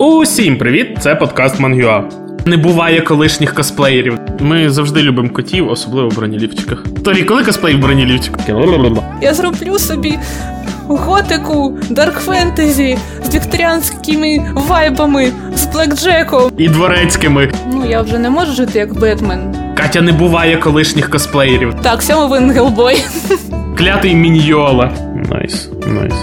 Усім привіт! Це подкаст Мангюа. Не буває колишніх косплеєрів. Ми завжди любимо котів, особливо в бронілівчиках. Торі, коли косплей в бронілівчиках? Я зроблю собі готику, дарк фентезі з вікторіанськими вайбами, з блекджеком. І дворецькими. Ну я вже не можу жити як Бетмен. Катя не буває колишніх косплеєрів. Так, сьому винен Гелбой. Клятий міньйола. Nice, nice.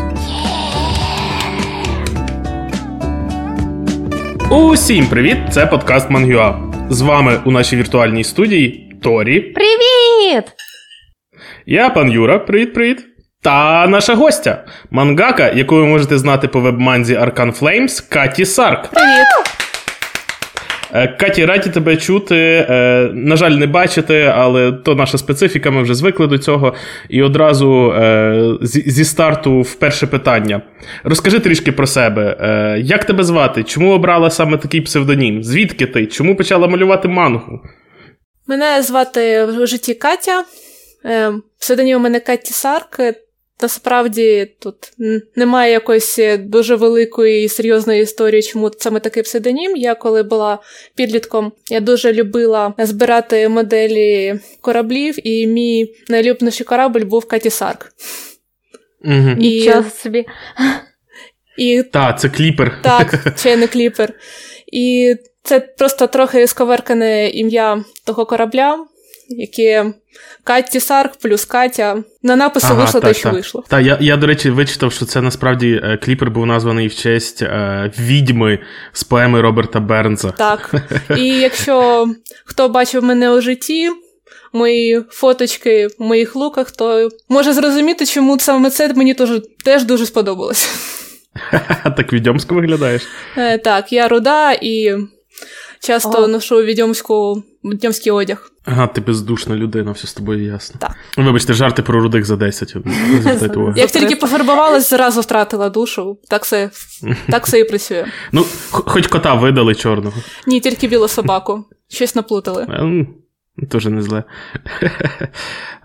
Усім привіт! Це подкаст Мангюа. З вами у нашій віртуальній студії Торі. Привіт! Я пан Юра, привіт-привіт. Та наша гостя, мангака, яку ви можете знати по вебманзі Arcane Flames, Каті Сарк. Привіт. Е, Каті, раді тебе чути. Е, На жаль, не бачити, але то наша специфіка, ми вже звикли до цього. І одразу е, зі старту в перше питання. Розкажи трішки про себе. Як тебе звати? Чому обрала саме такий псевдонім? Звідки ти? Чому почала малювати мангу? Мене звати в житті Катя. Псевдонім у мене Катті Сарк. Насправді тут немає якоїсь дуже великої і серйозної історії, чому саме такий псевдонім. Я коли була підлітком, я дуже любила збирати моделі кораблів, і мій найлюбніший корабль був Катті Сарк. Угу. І, собі. і Та, це кліпер. Так, чайний кліпер. І це просто трохи сковеркане ім'я того корабля, яке Катті Сарк плюс Катя. На напису Ага, вийшло те, що так. вийшло. Та я, я, до речі, вичитав, що це насправді е, кліпер був названий в честь е, відьми з поеми Роберта Бернса. Так. І якщо хто бачив мене у житті, мої фоточки в моїх луках, то може зрозуміти, чому саме це мені теж, теж дуже сподобалось. так відьомсько виглядаєш. Е, Так, я руда і часто О. ношу відьомську, відьомський одяг. Ага, ти бездушна людина, все з тобою ясно. Так. Вибачте, жарти про рудих за 10. Не. Як тільки пофарбувалась, зразу втратила душу. Так все, так все і працює. Ну, хоч кота видали чорного. Ні, тільки білу собаку. Щось наплутали. Е, м, Дуже не зле.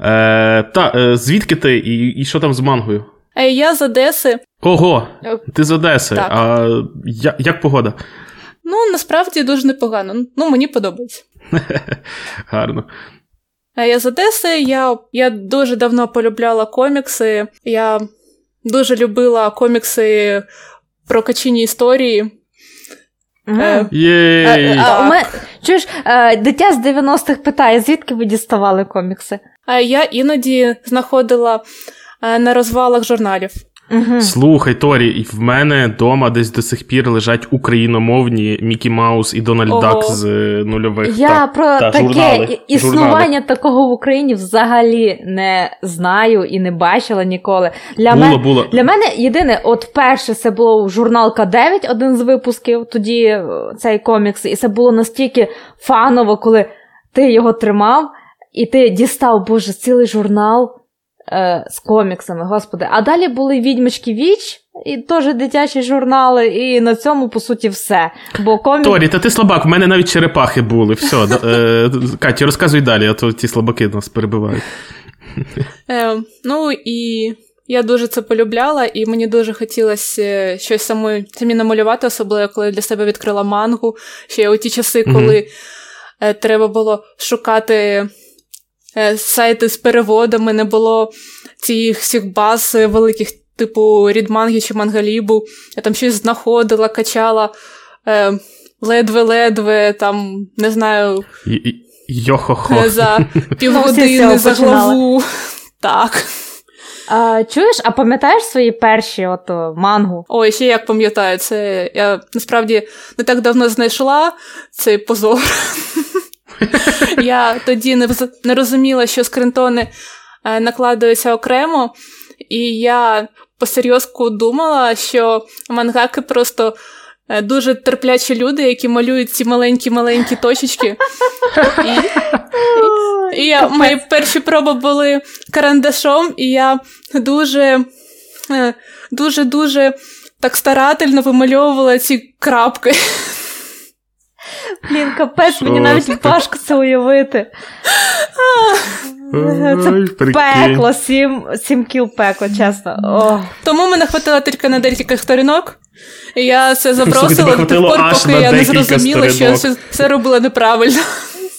Е, Та, е, звідки ти і, і що там з мангою? Е, я з Одеси. Ого, ти з Одеси. Так. А я, як погода? Ну, насправді дуже непогано. Ну, мені подобається. Гарно. Е, Я з Одеси, я, я дуже давно полюбляла комікси. Я дуже любила комікси про качині історії. Е, Єй! Е, а, у мене- Чуєш, дитя з 90-х питає, звідки ви діставали комікси? А я іноді знаходила на розвалах журналів. Угу. Слухай, Торі, і в мене вдома десь до сих пір лежать україномовні Мікі Маус і Дональд Дак з е, нульових. Я Та, про та, таке журнали, існування такого в Україні взагалі не знаю і не бачила ніколи. Для, Було, мен- було. для мене єдине, от перше, це було журнал К9, один з випусків, тоді е, цей комікс, і це було настільки фаново, коли ти його тримав, і ти дістав, боже, цілий журнал е, з коміксами, господи. А далі були відьмачки Віч, і теж дитячі журнали, і на цьому, по суті, все. Бо комік... Торі, та ти слабак, в мене навіть черепахи були. Все, е, Катя, розказуй далі, а то ті слабаки нас перебивають. Е, ну і я дуже це полюбляла, і мені дуже хотілося е, щось самої самі намалювати, особливо коли я для себе відкрила мангу. Ще у ті часи, коли е, треба було шукати сайти з переводами, не було цих всіх баз е, великих, типу Рідманги чи Мангалібу. Я там щось знаходила, качала. Е, Ледве-ледве, там, не знаю, Йо-хо-хо. е, за півгодини за главу. Так. А, чуєш, а пам'ятаєш свої перші от, о, мангу? Ой, ще як пам'ятаю, це я насправді не так давно знайшла цей позор. Я тоді не, не розуміла, що скринтони е, накладаються окремо, і я посерйозку думала, що мангаки просто е, дуже терплячі люди, які малюють ці маленькі-маленькі точечки. І, і я, мої перші проби були карандашом, і я дуже, е, дуже, дуже так старательно вимальовувала ці крапки. Блін, капець, мені навіть важко це уявити. Це пекло, сім, сім кіл пекло, чесно. О. Тому мене хватило тільки на декілька сторінок, І Я це забросила до тих пор, поки я не зрозуміла, що я все робила неправильно.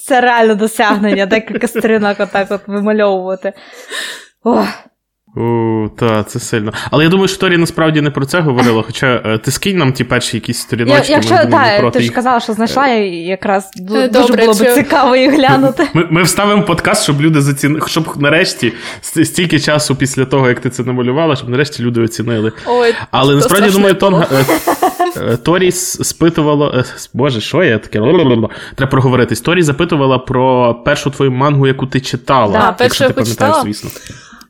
Це реально досягнення, декілька сторінок отак от вимальовувати. Ох. О, та, це сильно. Але я думаю, що Торі насправді не про це говорила, хоча е, ти скинь нам ті перші якісь сторіночки. Я, якщо ми та, проти ти ж казала, що знайшла, я якраз Добре, дуже було б це- цікаво їх глянути. Ми, ми вставимо подкаст, щоб люди зацінили, щоб нарешті стільки часу після того, як ти це намалювала, щоб нарешті люди оцінили. Ой, Але насправді думаю, Тонга е, е, Торі спитувала. Боже, що я таке? Треба проговоритись. Торі запитувала про першу твою мангу, яку ти читала. Да, першу, якщо ти пам'ятаєш, звісно.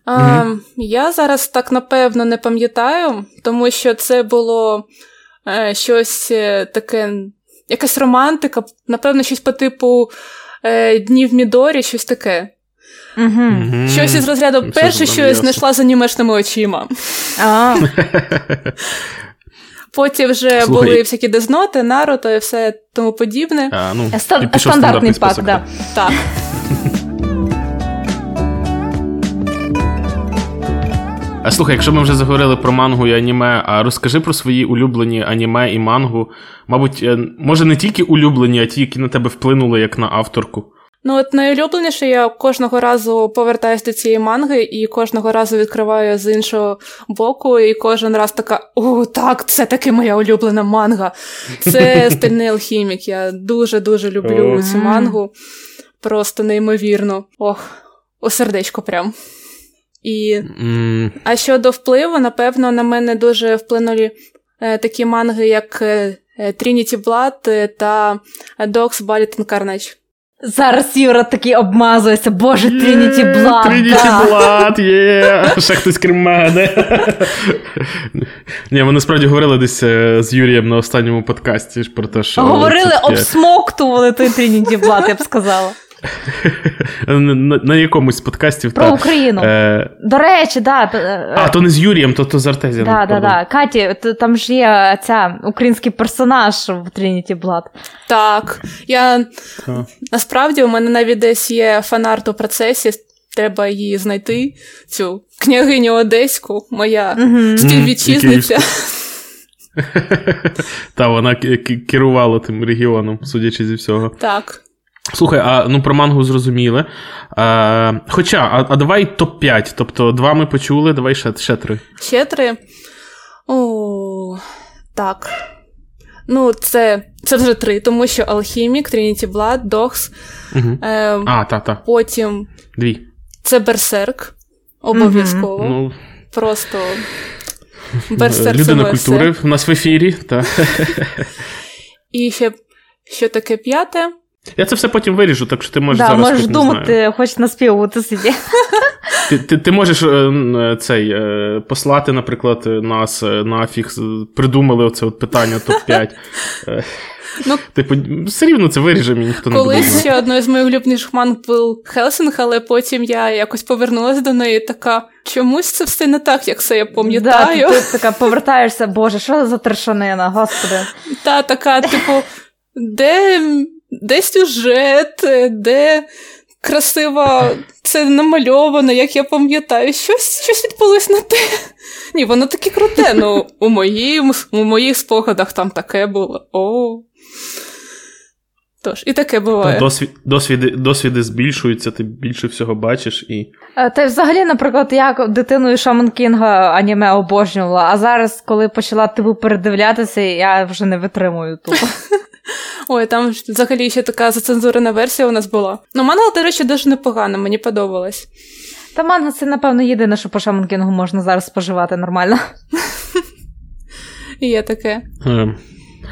А, Я зараз так напевно не пам'ятаю, тому що це було е, щось е, таке, якась романтика, напевно, щось по типу е, Днів Мідорі, щось таке. Мгм. Щось із розряду це перше, що я знайшла з анімешними очима. А, Потім вже Слухай. були всякі дезноти, Наруто і все тому подібне. А, ну, стан- пішов стандартний пак, список, да. так. А слухай, якщо ми вже заговорили про мангу і аніме, а розкажи про свої улюблені аніме і мангу. Мабуть, е, може не тільки улюблені, а ті, які на тебе вплинули як на авторку. Ну, от найулюбленіше, я кожного разу повертаюся до цієї манги і кожного разу відкриваю з іншого боку, і кожен раз така: о, так, це таки моя улюблена манга. Це стильний алхімік. Я дуже-дуже люблю цю мангу. Просто неймовірно. Ох, у сердечко прям. І М, а щодо впливу, напевно, на мене дуже вплинули е, такі манги, як е, е, Trinity Blood е, та Dogs Bullets and Carnage. зараз Юра такий обмазується, боже, Трініті Блад. Трініті. Блад, є! Ще хтось крім мене. Ні, ми насправді говорили десь е, з Юрієм на останньому подкасті про те, що. Говорили, обсмоктували той Трініті Блад, я б сказала. на, якомусь з подкастів. Про та, Україну. Е, До речі, да. е, а, то не з Юрієм, то, то з Артезіном. Да, да, пардон. да. Каті, там ж є ця український персонаж в Трініті Блад. Так, я насправді у мене навіть десь є фанарт у процесі. Треба її знайти, цю княгиню Одеську, моя Мгм. співвітчизниця. Та вона керувала тим регіоном, судячи зі всього. Так. Слухай, а ну про мангу зрозуміли. А, хоча, а, а давай топ-5. Тобто два ми почули, давай ще, ще три. Ще три. О, так. Ну, це, це вже три, тому що Алхімік, Trinity Blood, Dogs, Угу. е, А, та, та. потім Дві. це Берсерк. Обов'язково. Ну, Просто Берсерк людина культури все. в нас в ефірі. Та. І ще що таке п'яте? Я це все потім виріжу, так що ти можеш Да, зараз. можеш хоч не знаю. хоч наспівувати собі. Ти, ти, ти можеш е, цей, е, послати, наприклад, е, нас е, нафіг, придумали оце от питання топ-5. Е, Ну, Типу, все рівно це виріжемо, і ніхто не буде. Колись ще одною з моїх улюбленіших манг був Хелсинг, але потім я якось повернулася до неї і така, чомусь це все не так, як це я Да, пам'ятаю. ти, ти така повертаєшся, боже, що за трешанина, господи. Та така, типу, де, де сюжет, де красиво це намальовано, як я пам'ятаю, щось, щось відбулось на те. Ні, воно таке круте. Ну, у, моїм, у моїх спогадах там таке було. О. Тож, і таке буває. Досвід, досвіди, досвіди збільшуються, ти більше всього бачиш і. Е, Та взагалі, наприклад, я дитиною Шаман Кінга аніме обожнювала, а зараз, коли почала типу передивлятися, я вже не витримую тупо. Ой, там взагалі ще така зацензурена версія у нас була. Ну, манга, до речі, дуже непогана, мені подобалось. Та манга це, напевно, єдине, що по Шаман Кінгу можна зараз споживати нормально. І є таке.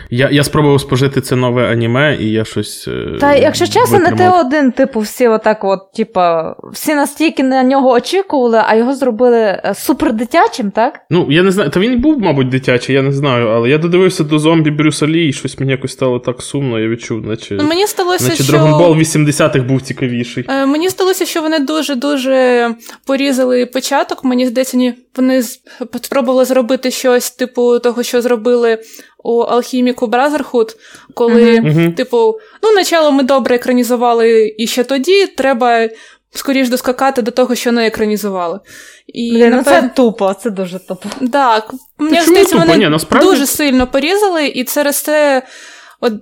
Я, я спробував спожити це нове аніме, і я щось. е, Та якщо чесно, не ти один, типу, всі отак, от, типа, всі настільки на нього очікували, а його зробили е, супер дитячим, так? Ну, я не знаю, та він був, мабуть, дитячий, я не знаю, але я додивився до зомбі Брюса Лі, і щось мені якось стало так сумно, я відчув, наче. Ну, мені здалося, Наче що... Dragon Ball 80-х був цікавіший. Е, Мені здалося, що вони дуже-дуже порізали початок. Мені здається, вони спробували зробити щось типу того, що зробили у Алхіміку Brotherhood, коли, Мгм. типу, ну, начало ми добре екранізували і ще тоді, треба скоріш доскакати до того, що не екранізували. І, Блін, ну це тупо, це дуже тупо. Так, мені здається, вони Ні, насправді... дуже сильно порізали, і через це от,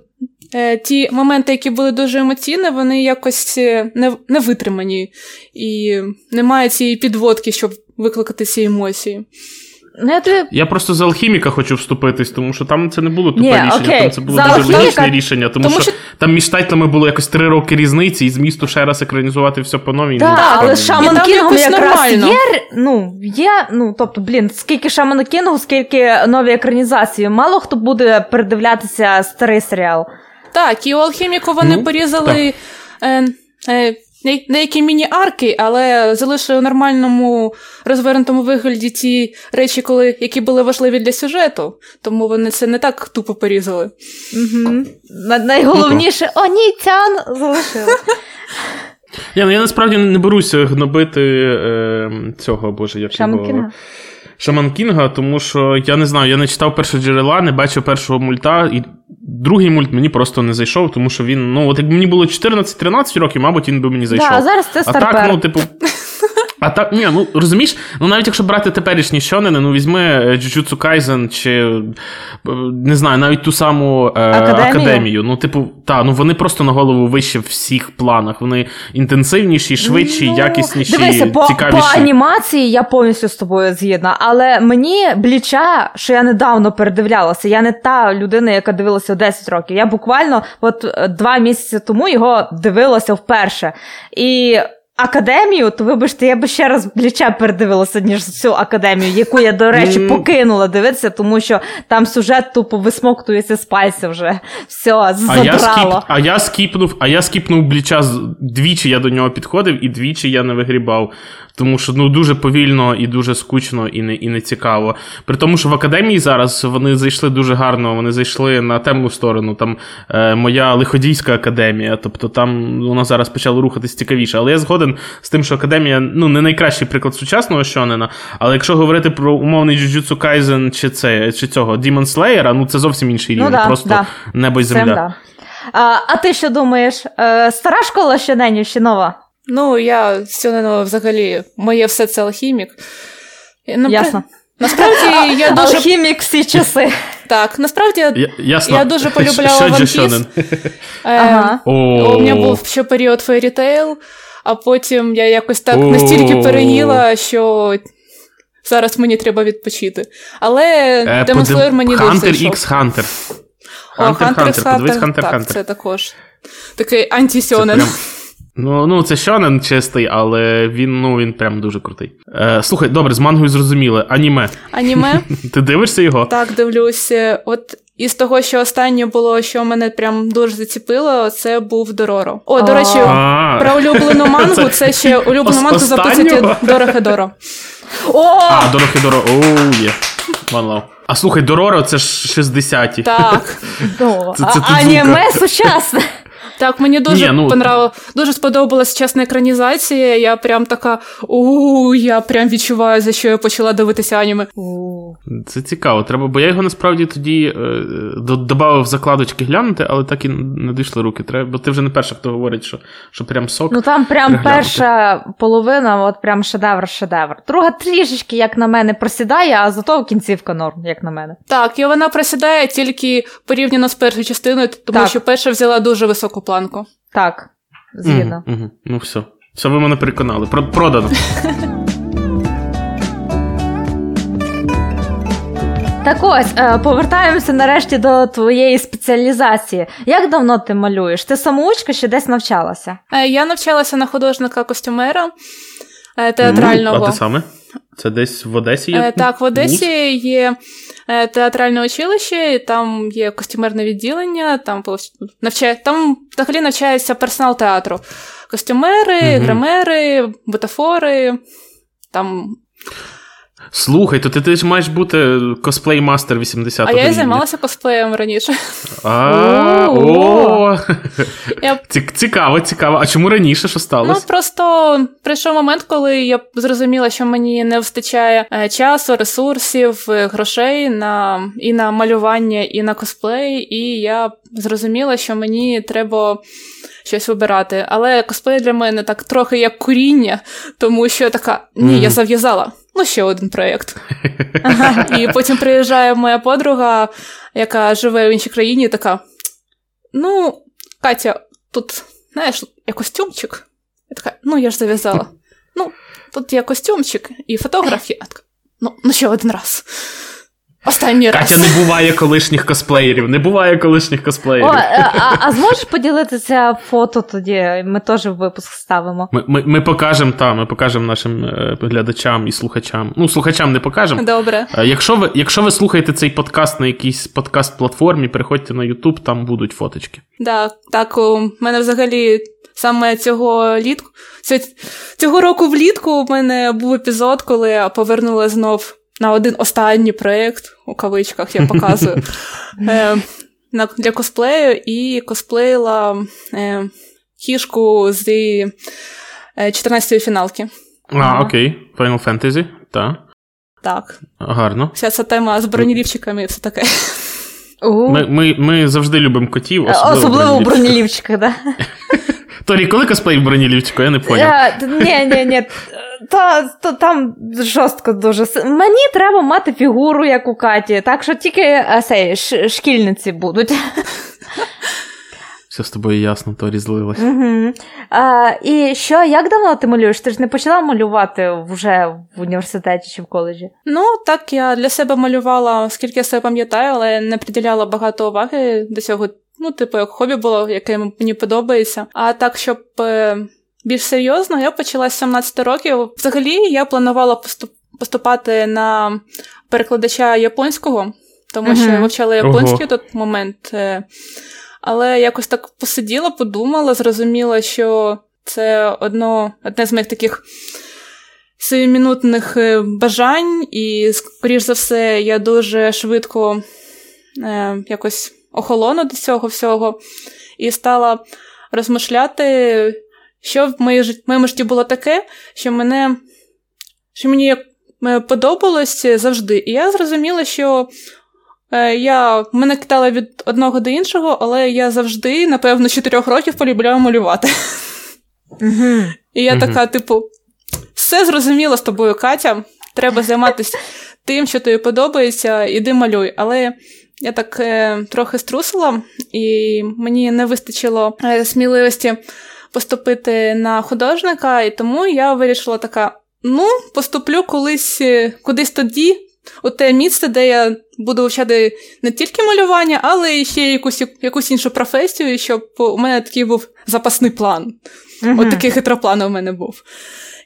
е, ті моменти, які були дуже емоційні, вони якось е, не не витримані. І немає цієї підводки, щоб викликати ці емоції. Ну, я, тобі... я просто за алхіміка хочу вступитись, тому що там це не було тупе Ні, рішення, окей. там це було за дуже алхіміка... логічне рішення, тому, тому що... що там між тайтлами було якось три роки різниці, і змісту ще раз екранізувати все по новій. Так, да, але Шаман Кінгом якраз є. Ну, є, ну, тобто, блін, скільки Шамана Кінгу, скільки нові екранізації. Мало хто буде передивлятися старий серіал. Так, і у алхіміку вони ну, порізали. Е, е, деякі міні-арки, але залишили у нормальному розвернутому вигляді ті речі, коли, які були важливі для сюжету, тому вони це не так тупо порізали. Угу. Найголовніше о, ні, тян залишили. Я, ну, я насправді не беруся гнобити е, цього, боже, як його... Шаман Кінга, тому що я не знаю, я не читав перші джерела, не бачив першого мульта, і другий мульт мені просто не зайшов, тому що він, ну, от якби мені було 14-13 років, мабуть, він би мені зайшов. Да, а зараз це А так, ну, типу. А так, ні, ну розумієш, ну навіть якщо брати теперішні щонини, ну візьми е, Jujutsu Kaisen чи е, не знаю, навіть ту саму е, академію. академію. Ну, типу, та, ну вони просто на голову вище в всіх планах. Вони інтенсивніші, швидші, ну, якісніші, дивися, по, цікавіші. По анімації я повністю з тобою згідна, але мені бліча, що я недавно передивлялася, я не та людина, яка дивилася 10 років. Я буквально от е, два місяці тому його дивилася вперше. І академію, то вибачте, я би ще раз бліча передивилася, ніж цю академію, яку я, до речі, покинула дивитися, тому що там сюжет тупо висмоктується з пальця вже. Все, задрало. А я, скіп, а я скіпнув, а я скіпнув бліча двічі я до нього підходив, і двічі я не вигрібав. Тому що ну дуже повільно і дуже скучно і не і не цікаво. При тому, що в академії зараз вони зайшли дуже гарно, вони зайшли на темну сторону. Там е, моя лиходійська академія, тобто там вона зараз почала рухатись цікавіше. Але я згоден з тим, що академія ну не найкращий приклад сучасного Шонена, Але якщо говорити про умовний Jujutsu Kaisen чи це чи цього Demon Slayer, ну це зовсім інший ну рівень, ну, да, просто да. небо і земля. Да. А а ти що думаєш? Е, Стара школа щоненю чи нова? Ну, я Сьонено взагалі, моє все це алхімік. Напри... Ясно. Насправді я дуже... Алхімік всі часи. Так, насправді я, Ясно. я дуже полюбляла One Piece. Ага. Е, у мене був ще період Fairy Tail, а потім я якось так настільки переїла, що зараз мені треба відпочити. Але е, Demon Slayer мені дуже Hunter X Hunter. О, Hunter X Hunter. Так, це також такий антісьонен. Ну, ну це Шонен чистий, але він ну, він прям дуже крутий. Е, Слухай, добре, з мангою зрозуміли. Аніме. Аніме? Ти дивишся його? Так, дивлюся. От із того, що останнє було, що мене прям дуже заціпило, це був Дороро. О, до речі, про улюблену мангу це ще улюблену мангу записати Дорохедоро. А, Дорохедоро, оу, є. Мало. А слухай, Дороро це ж 60-ті. Так. Аніме сучасне. Так, мені дуже Ні, ну... понрав... дуже сподобалась чесна екранізація. Я прям така у я прям відчуваю, за що я почала дивитися аніме. Це цікаво. Треба, бо я його насправді тоді е, додав закладочки глянути, але так і не дійшли руки. Треба, бо ти вже не перша, хто говорить, що що прям сок. Ну там прям перша половина, от прям шедевр-шедевр. Друга трішечки, як на мене, просідає, а зато кінцівка норм, як на мене. Так, і вона просідає тільки порівняно з першою частиною, тому так. що перша взяла дуже високу планку. Так, згідно. Mm, mm, ну все. Все, ви мене переконали. Продано. Так ось, е, повертаємося нарешті до твоєї спеціалізації. Як давно ти малюєш? Ти самоучка чи десь навчалася? Е, я навчалася на художника костюмера театрального. А ти саме? Це десь в Одесі є? Так, в Одесі є театральне училище, там є костюмерне відділення, там навчає, там взагалі навчається персонал театру. Костюмери, угу. гримери, бутафори, там Слухай, то ти, ти ж маєш бути косплей мастер 80 А я і займалася косплеєм раніше. А, о, Цікаво, цікаво. А чому раніше що сталося? Ну просто прийшов момент, коли я зрозуміла, що мені не вистачає е, часу, ресурсів, е, грошей на і на малювання, і на косплей, і я зрозуміла, що мені треба щось вибирати. Але косплей для мене так трохи як куріння, тому що я така ні, mm. я зав'язала. Ну, ще один проєкт. І потім приїжджає моя подруга, яка живе в іншій країні, і така: Ну, Катя, тут, знаєш, є костюмчик. Я така, ну я ж зав'язала. Ну, тут є костюмчик і фотограф. Ну, ну ще один раз. Останній раз. Катя, не буває колишніх косплеєрів, не буває колишніх косплеєрів. О, е, А а зможеш поділитися фото тоді? Ми теж в випуск ставимо. Ми ми, ми покажемо та, ми покажемо нашим е, глядачам і слухачам. Ну, слухачам не покажемо. Добре. Е, якщо ви якщо ви слухаєте цей подкаст на якійсь подкаст-платформі, переходьте на YouTube, там будуть фоточки. Да, так, у мене взагалі. Саме цього літку цього року влітку у мене був епізод, коли я повернула знов на один останній проєкт, у кавичках я показую, е, для косплею і косплеїла е, кішку з 14-ї е, фіналки. А, окей. Final Fantasy, так. Так. Гарно. Вся ця тема з бронелівчиками і все таке. Ми ми, ми завжди любимо котів, особливо, особливо у бронелівчиках, так. Торі, коли косплей в бронелівчику, я не поняв. Ні, ні, ні. Та, то там жорстко дуже. Мені треба мати фігуру, як у Каті, так що тільки сей, шкільниці будуть. Все з тобою ясно, то різлилось. Угу. А, І що, як давно ти малюєш? Ти ж не почала малювати вже в університеті чи в коледжі? Ну, так, я для себе малювала, скільки я себе пам'ятаю, але не приділяла багато уваги до цього. Ну, типу, як хобі було, яке мені подобається. А так, щоб. Більш серйозно, я почала з 17 років. Взагалі, я планувала поступати на перекладача японського, тому що я вивчала японський в той момент. Е, але якось так посиділа, подумала, зрозуміла, що це одно, одне з моїх таких сивімінутних е, бажань, і, скоріш за все, я дуже швидко е, якось охолону до цього всього і стала розмишляти, що в моєму житті було таке, що мене, що мені подобалось завжди. І я зрозуміла, що е, я мене кидала від одного до іншого, але я завжди, напевно, з чотирьох років полюбляю малювати. Mm-hmm. І я mm-hmm. така, типу, все зрозуміло з тобою, Катя. Треба займатися тим, що тобі подобається, іди малюй. Але я так е, трохи струсила, і мені не вистачило е, сміливості поступити на художника, і тому я вирішила така: ну, поступлю колись е, кудись тоді, у те місце, де я буду вивчати не тільки малювання, але і ще якусь якусь іншу професію, щоб у мене такий був запасний план. uh От такий хитроплан у мене був.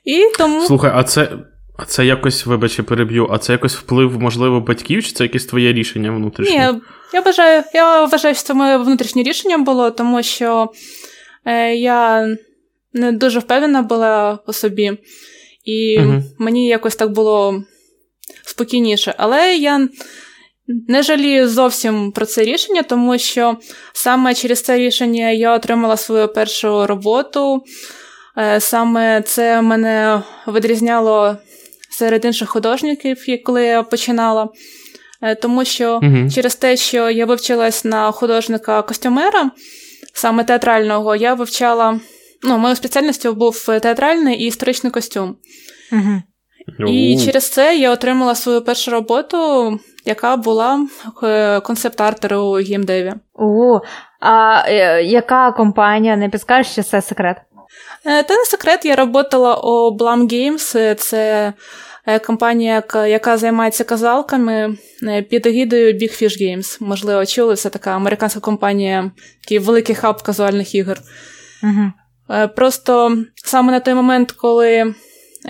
І тому... Слухай, а це. А це якось, вибач, я переб'ю, а це якось вплив, можливо, батьків, чи це якесь твоє рішення внутрішнє? Ні, я вважаю, я вважаю, що це моє внутрішнє рішення було, тому що я не дуже впевнена була у собі, і uh мені якось так було спокійніше. Але я не жалію зовсім про це рішення, тому що саме через це рішення я отримала свою першу роботу. Е, саме це мене відрізняло серед інших художників, коли я починала. Е, тому що uh через те, що я вивчилась на художника-костюмера, саме театрального, я вивчала. Ну, моєю спеціальністю був театральний і історичний костюм. Угу. І через це я отримала свою першу роботу, яка була е, концепт-артеру у геймдеві. О, а е, яка компанія? Не підскажеш, що це секрет? Е, та не секрет, я працювала у Blum Games, це компанія, яка займається казалками е, під егідою Big Fish Games. Можливо, чули, це така американська компанія, такий великий хаб казуальних ігор. Угу. Просто саме на той момент, коли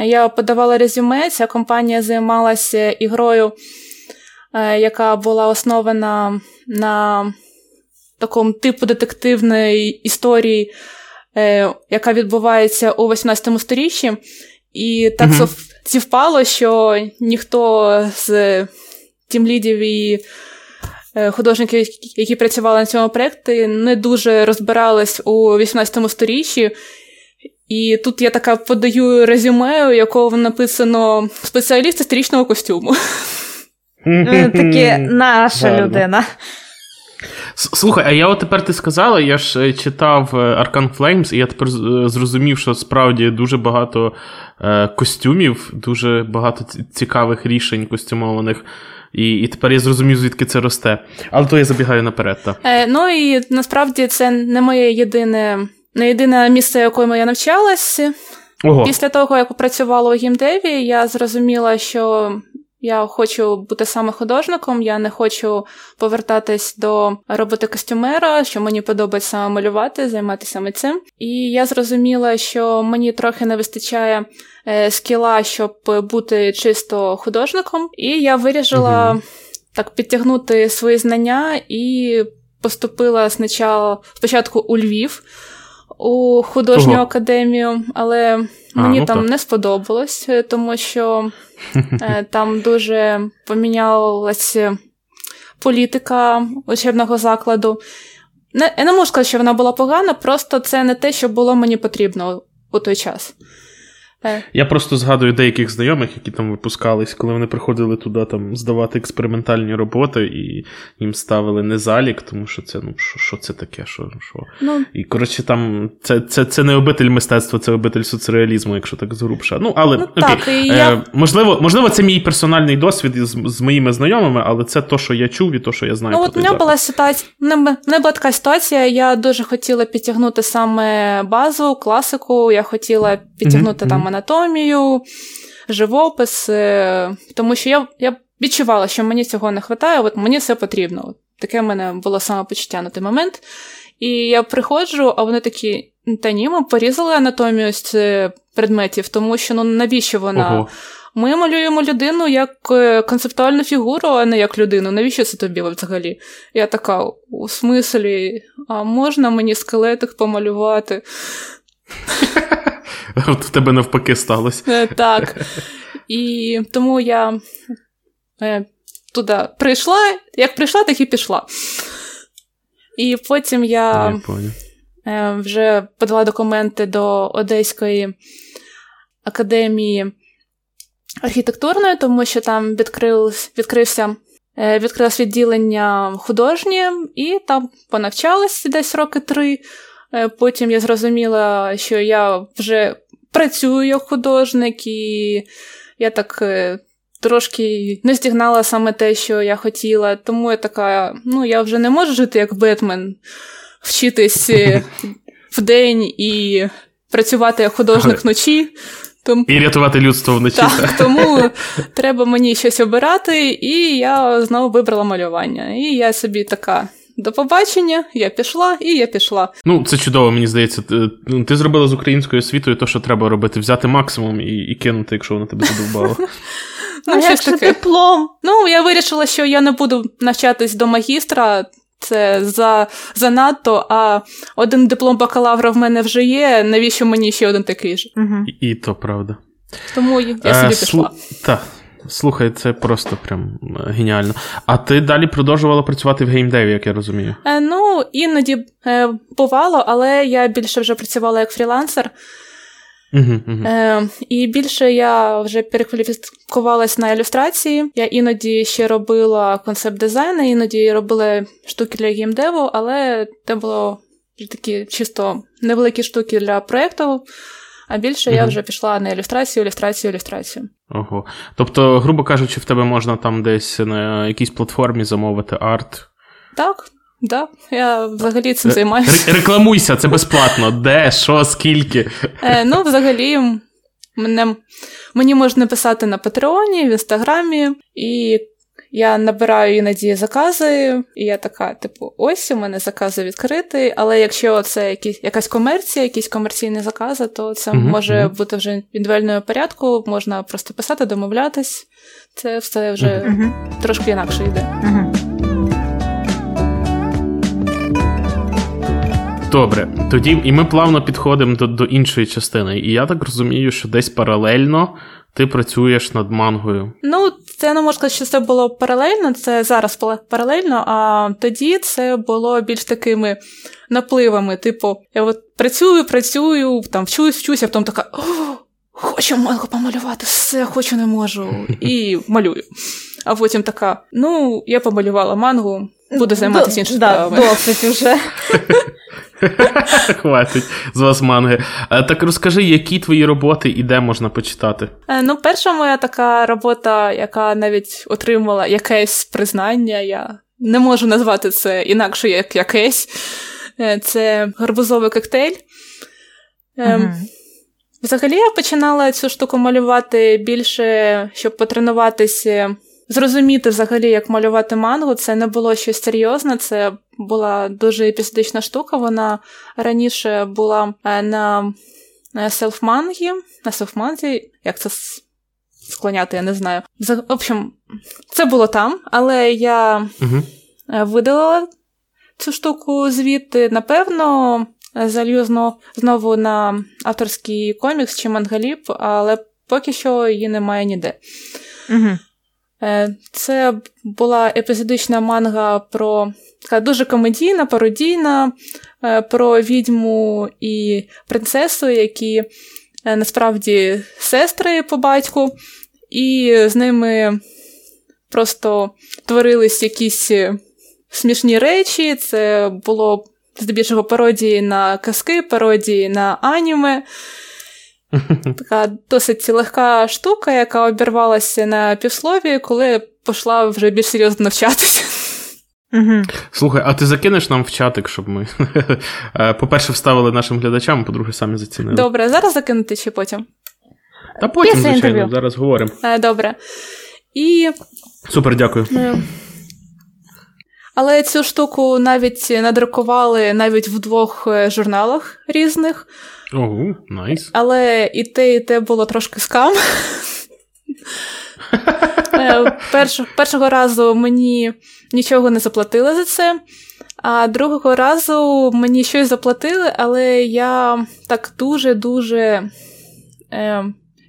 я подавала резюме, ця компанія займалася ігрою, яка була основана на такому типу детективної історії, яка відбувається у 18 сторіччі. І так uh-huh. Зівпало, що ніхто з тімлідів і е, художників, які працювали на цьому проєкті, не дуже розбирались у 18 сторіччі. І тут я така подаю резюме, у якого написано спеціаліст історичного костюму. Таке наша людина. Слухай, а я от тепер ти сказала, я ж е, читав е, Arcan Flames, і я тепер е, зрозумів, що справді дуже багато костюмів, дуже багато цікавих рішень костюмованих. І і тепер я зрозумів, звідки це росте. Але то я забігаю наперед. Та. Е, Ну і насправді це не моє єдине, не єдине місце, якому я навчалася. Ого. Після того, як попрацювала у гімдеві, я зрозуміла, що я хочу бути саме художником, я не хочу повертатись до роботи костюмера, що мені подобається малювати, займатися саме цим. І я зрозуміла, що мені трохи не вистачає е, скіла, щоб бути чисто художником. І я вирішила угу. так підтягнути свої знання і поступила спочатку у Львів у художню Ого. академію, але а, мені ну там так. не сподобалось, е, тому що е, там дуже помінялася політика учебного закладу. Не, Я не можу сказати, що вона була погана, просто це не те, що було мені потрібно у той час. Е. Я просто згадую деяких знайомих, які там випускались, коли вони приходили туди там здавати експериментальні роботи, і їм ставили не залік, тому що це ну що що це таке? Що, що? Ну, І коротше, там це це, це не обитель мистецтва, це обитель соцреалізму, якщо так згрубша. Ну, але ну, окей. Так, е, я... можливо, можливо, це мій персональний досвід з, з моїми знайомими, але це то, що я чув, і то, що я знаю. Ну, от у мене була ситуація. Мене була така ситуація. Я дуже хотіла підтягнути саме базу, класику. Я хотіла підтягнути mm-hmm. там анатомію, живопис, тому що я я відчувала, що мені цього не вистачає, от мені це потрібно. Таке в мене було самопочуття на той момент. І я приходжу, а вони такі: та ні, ми порізали анатомію з предметів, тому що ну навіщо вона? Ого. Ми малюємо людину як е, концептуальну фігуру, а не як людину. Навіщо це тобі взагалі? Я така, у смислі, а можна мені скелетик помалювати? От в тебе навпаки сталося. Е, так. І тому я е, туди прийшла, як прийшла, так і пішла. І потім я е, вже подала документи до Одеської академії архітектурної, тому що там відкрив, відкрився. Відкрилось відділення художнє, і там понавчалась десь роки три. Потім я зрозуміла, що я вже працюю як художник, і я так е, трошки не стігнала саме те, що я хотіла. Тому я така, ну, я вже не можу жити як Бетмен, вчитись е, в день і працювати як художник вночі. Тому... І рятувати людство вночі. Так, Тому треба мені щось обирати, і я знову вибрала малювання. І я собі така. До побачення, я пішла і я пішла. Ну, це чудово, мені здається. Ти, ну, ти зробила з українською освітою те, що треба робити, взяти максимум і і кинути, якщо вона тебе задовбала. Ну, як же диплом? Ну, я вирішила, що я не буду навчатись до магістра. Це за занадто, а один диплом бакалавра в мене вже є. Навіщо мені ще один такий ж? Угу. І, і то правда. Тому я собі а, пішла. Слу... Так, Слухай, це просто прям е, геніально. А ти далі продовжувала працювати в геймдеві, як я розумію? Е, Ну, іноді е, бувало, але я більше вже працювала як фрілансер. Uh-huh, uh-huh. Е, І більше я вже перекваліфікувалась на ілюстрації. Я іноді ще робила концепт-дизайн, іноді робила штуки для геймдеву, але це було такі чисто невеликі штуки для проєкту. А більше угу. я вже пішла на ілюстрацію, ілюстрацію, ілюстрацію. Ого. Тобто, грубо кажучи, в тебе можна там десь на якійсь платформі замовити арт? Так, так. Я взагалі цим займаюся. Рекламуйся, це безплатно. Де, що, скільки? Е, Ну, взагалі, мене, мені можна писати на Патреоні, в інстаграмі, і я набираю іноді закази, і я така, типу, ось у мене закази відкритий, але якщо це якісь, якась комерція, якісь комерційні закази, то це uh-huh, може бути вже індивідуальною порядку, можна просто писати, домовлятись. Це все вже uh-huh. трошки інакше йде. Добре, тоді і ми плавно підходимо до до іншої частини. І я так розумію, що десь паралельно ти працюєш над мангою? Ну, це не можна сказати, що це було паралельно, це зараз паралельно, а тоді це було більш такими напливами. Типу, я от працюю, працюю, там вчусь, вчусь, а потім така. О, Хочу мангу помалювати, все, хочу, не можу. І малюю. А потім така: ну, я помалювала мангу, буду займатися іншими справами. Досить уже. Хватить з вас манги. Е, так розкажи, які твої роботи і де можна почитати? Е, ну, перша моя така робота, яка навіть отримала якесь признання, я не можу назвати це інакше, як якесь. Е, це гарбузовий коктейль. Uh-huh. Взагалі, я починала цю штуку малювати більше, щоб потренуватися, зрозуміти взагалі, як малювати мангу. Це не було щось серйозне, це була дуже епізодична штука. Вона раніше була е, на селфмангі, на селфманзі, як це склоняти, я не знаю. В общем, це було там, але я угу. видалила цю штуку звідти. Напевно, залью знову на авторський комікс чи мангаліп, але поки що її немає ніде. Угу. Це була епізодична манга про така дуже комедійна, пародійна, е, про відьму і принцесу, які е, насправді сестри по батьку, і з ними просто творились якісь смішні речі. Це було здебільшого пародії на казки, пародії на аніме. Така досить легка штука, яка обірвалася на півслові, коли пішла вже більш серйозно навчатися. Слухай, а ти закинеш нам в чатик, щоб ми, е, по-перше, вставили нашим глядачам, по-друге, самі зацінили. Добре, зараз закинути чи потім? Та потім, Після звичайно, інтерв'ю. зараз говоримо. Е, добре. І... Супер, дякую. Е, але цю штуку навіть надрукували навіть в двох журналах різних. Ого, найс. Але і те, і те було трошки скам. Перш, першого разу мені нічого не заплатили за це, а другого разу мені щось заплатили, але я так дуже-дуже е,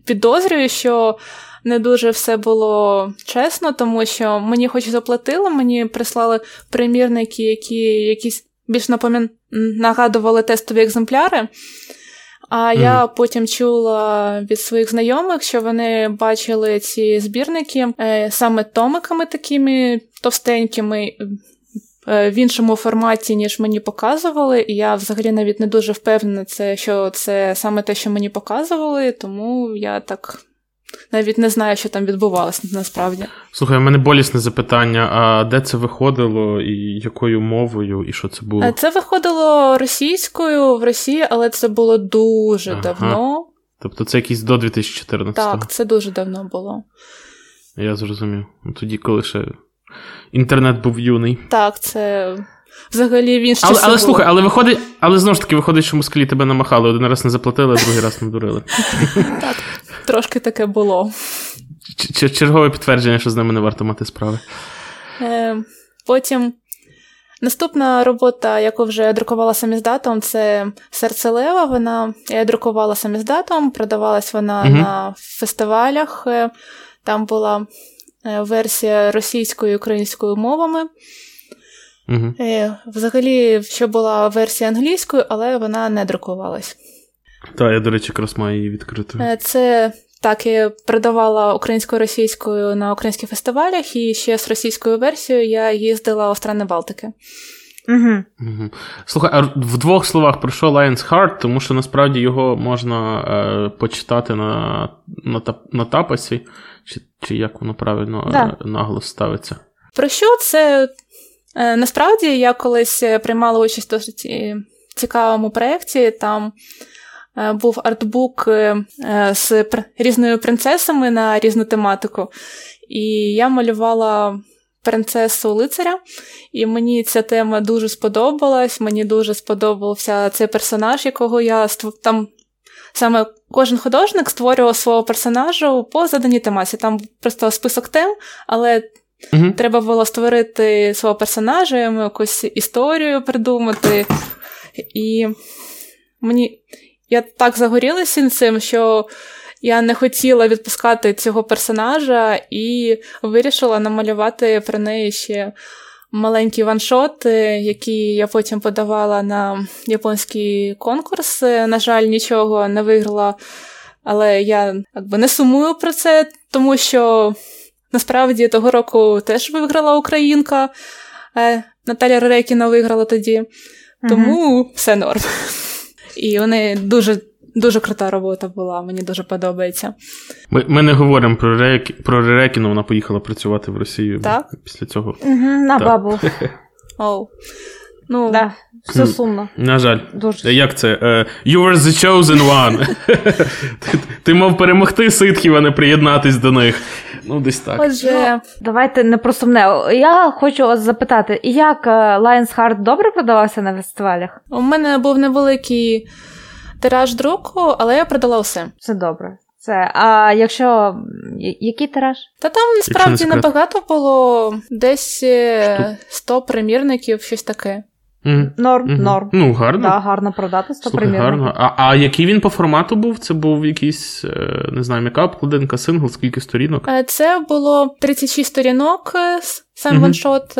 підозрюю, що не дуже все було чесно, тому що мені хоч заплатили, мені прислали примірники, які якісь більш напомін... нагадували тестові екземпляри. А mm. я потім чула від своїх знайомих, що вони бачили ці збірники е, саме томиками такими товстенькими. Е, в іншому форматі, ніж мені показували, і я взагалі навіть не дуже впевнена, це, що це саме те, що мені показували, тому я так навіть не знаю, що там відбувалося насправді. Слухай, у мене болісне запитання: а де це виходило, і якою мовою, і що це було? Це виходило російською в Росії, але це було дуже ага. давно. Тобто це якийсь до 2014 го Так, це дуже давно було. Я зрозумів. Ну, тоді, коли ще інтернет був юний. Так, це. Взагалі він ще Але але слухай, але виходить, але знову ж таки виходить, що москалі тебе намахали. Один раз не заплатили, а другий раз надурили. Так, трошки таке було. Чергове підтвердження, що з ними не варто мати справи. Е, Потім наступна робота, яку вже друкувала саміздатом, це серце Лева. Вона я друкувала саміздатом, продавалась вона угу. на фестивалях. Е, там була е, версія російською і українською мовами. Угу. Взагалі, ще була версія англійською, але вона не друкувалась. Так, я, до речі, якраз маю її відкрити. Е, це так, я продавала українською російською на українських фестивалях, і ще з російською версією я їздила в страни Балтики. Угу. Угу. Слухай, а в двох словах про що Lions Heart, тому що насправді його можна е, почитати на на, на тапасі, чи чи як воно правильно да. е, наголос ставиться. Про що це? Е, насправді я колись приймала участь в досить цікавому проєкті. Там Е, був артбук е, з різними принцесами на різну тематику. І я малювала принцесу лицаря, і мені ця тема дуже сподобалась. Мені дуже сподобався цей персонаж, якого я там. Саме кожен художник створював свого персонажа по заданій темаці. Там просто список тем, але uh треба було створити свого персонажа, йому якусь історію придумати. І мені я так загорілася цим, що я не хотіла відпускати цього персонажа і вирішила намалювати про неї ще маленький ваншот, який я потім подавала на японський конкурс. На жаль, нічого не виграла, але я якби не сумую про це, тому що насправді того року теж виграла Українка. Е, Наталя Ререкіна виграла тоді, тому uh все норм. І вони дуже дуже крута робота була, мені дуже подобається. Ми ми не говоримо про Ререк... про Ререкіну, вона поїхала працювати в Росію так? після цього. Угу, На так. бабу. Оу. Ну, да, Все сумно. На жаль. Дуже. Як це? Uh, you were the chosen one. ти, ти мав перемогти ситхів, а не приєднатись до них. Ну, десь так. Отже, ну, давайте не про сумне. Я хочу вас запитати, як Lions Heart добре продавався на фестивалях? У мене був невеликий тираж друку, але я продала все. Все добре. Це, А якщо який тираж? Та там насправді небагато було десь 100 примірників, щось таке. Mm. Норм, mm-hmm. норм. Ну, гарно. Да, гарно продати 100 Слухай, примірників. гарно. А а який він по формату був? Це був якийсь, не знаю, м'яка обкладинка, сингл, скільки сторінок? Це було 36 сторінок, сам mm-hmm. ваншот.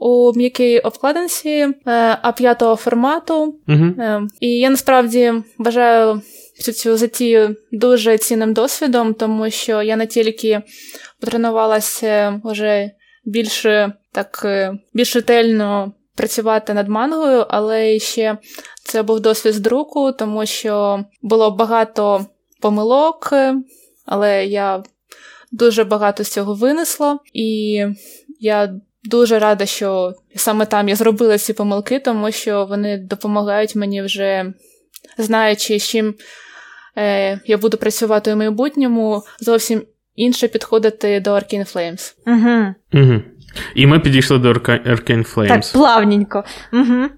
У м'якій обкладинці А5 формату. Uh-huh. І я насправді вважаю цю цю затію дуже цінним досвідом, тому що я не тільки потренувалася вже більше так більш ретельно працювати над мангою, але ще це був досвід з друку, тому що було багато помилок, але я дуже багато з цього винесла, і я дуже рада, що саме там я зробила ці помилки, тому що вони допомагають мені вже знаючи, з чим е, я буду працювати у майбутньому, зовсім інше підходити до Arcane Flames. Угу. Угу. І ми підійшли до Arcane Flames. Так, плавненько. Угу.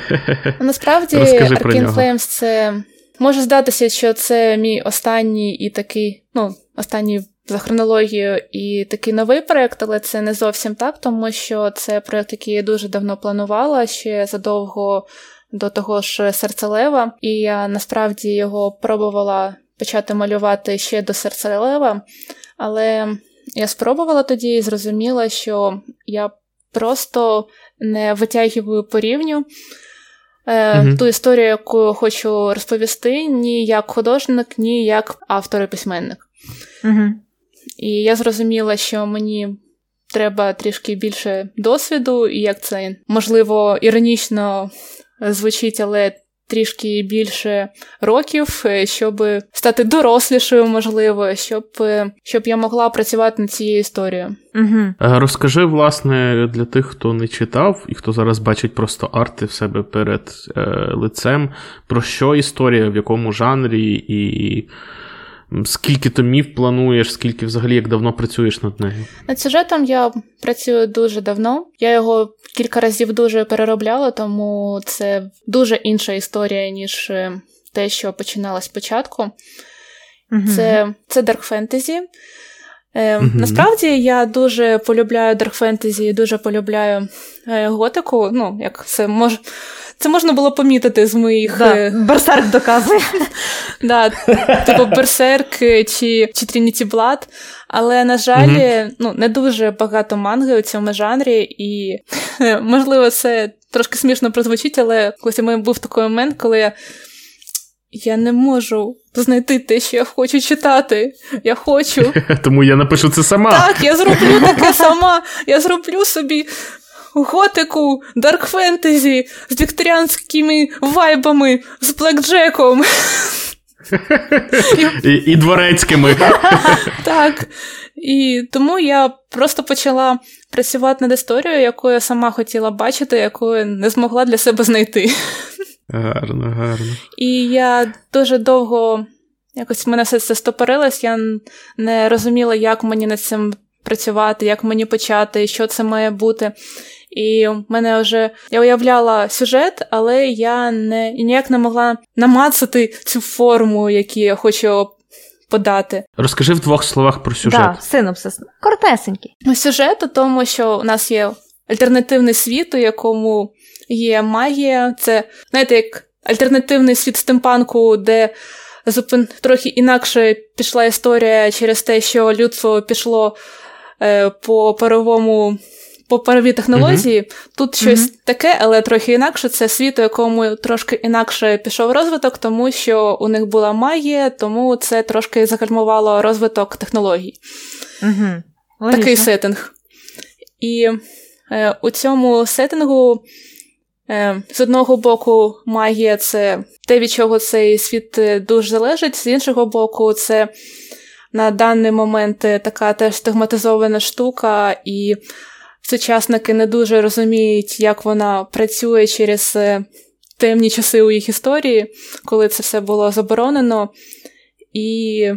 Насправді, Arcane Flames це може здатися, що це мій останній і такий, ну, останній за хронологією і такий новий проєкт, але це не зовсім так, тому що це проєкт, який я дуже давно планувала, ще задовго до того ж серцелева, і я насправді його пробувала почати малювати ще до серцелева, але я спробувала тоді і зрозуміла, що я просто не витягую по рівню. Uh-huh. Ту історію, яку хочу розповісти, ні як художник, ні як автор і письменник. Uh-huh. І я зрозуміла, що мені треба трішки більше досвіду, і як це можливо іронічно звучить, але трішки більше років, щоб стати дорослішою, можливо, щоб щоб я могла працювати над цією історією. Угу. Розкажи, власне, для тих, хто не читав і хто зараз бачить просто арти в себе перед е, лицем, про що історія, в якому жанрі і. Скільки томів плануєш, скільки взагалі як давно працюєш над нею? Над сюжетом я працюю дуже давно. Я його кілька разів дуже переробляла, тому це дуже інша історія, ніж те, що починалось спочатку. Це це Dark Fantasy. Е, mm-hmm. Насправді я дуже полюбляю Dark Fantasy, дуже полюбляю е, готику. Ну, як це може. Це можна було помітити з моїх. Да, Берсерк доказує. Да, Типу Берсерк чи чи Trinity Blood. Але, на жаль, mm-hmm. ну, не дуже багато манги у цьому жанрі, і можливо, це трошки смішно прозвучить, але колись у мене був такий момент, коли я. Я не можу знайти те, що я хочу читати. Я хочу. Тому я напишу це сама. Так, я зроблю таке сама. Я зроблю собі готику, дарк фентезі з вікторіанськими вайбами, з блекджеком. І, і дворецькими. Так. І тому я просто почала працювати над історією, яку я сама хотіла бачити, яку я не змогла для себе знайти. Гарно, гарно. І я дуже довго якось в мене все це стопорилось, я не розуміла, як мені над цим працювати, як мені почати, що це має бути. І в мене вже я уявляла сюжет, але я не ніяк не могла намацати цю форму, яку я хочу подати. Розкажи в двох словах про сюжет. Да, синопсис. Коротесенький. Сюжет у тому, що у нас є альтернативний світ, у якому є магія. Це, знаєте, як альтернативний світ стимпанку, де зупин... трохи інакше пішла історія через те, що людство пішло е, по паровому. По паровій технології uh-huh. тут щось uh-huh. таке, але трохи інакше. Це світ, у якому трошки інакше пішов розвиток, тому що у них була магія, тому це трошки загальмувало розвиток технологій. Uh-huh. Такий сеттинг. І е, у цьому сеттингу з одного боку, магія це те, від чого цей світ е, дуже залежить, з іншого боку, це на даний момент е, така теж стигматизована штука, і сучасники не дуже розуміють, як вона працює через темні часи у їх історії, коли це все було заборонено, і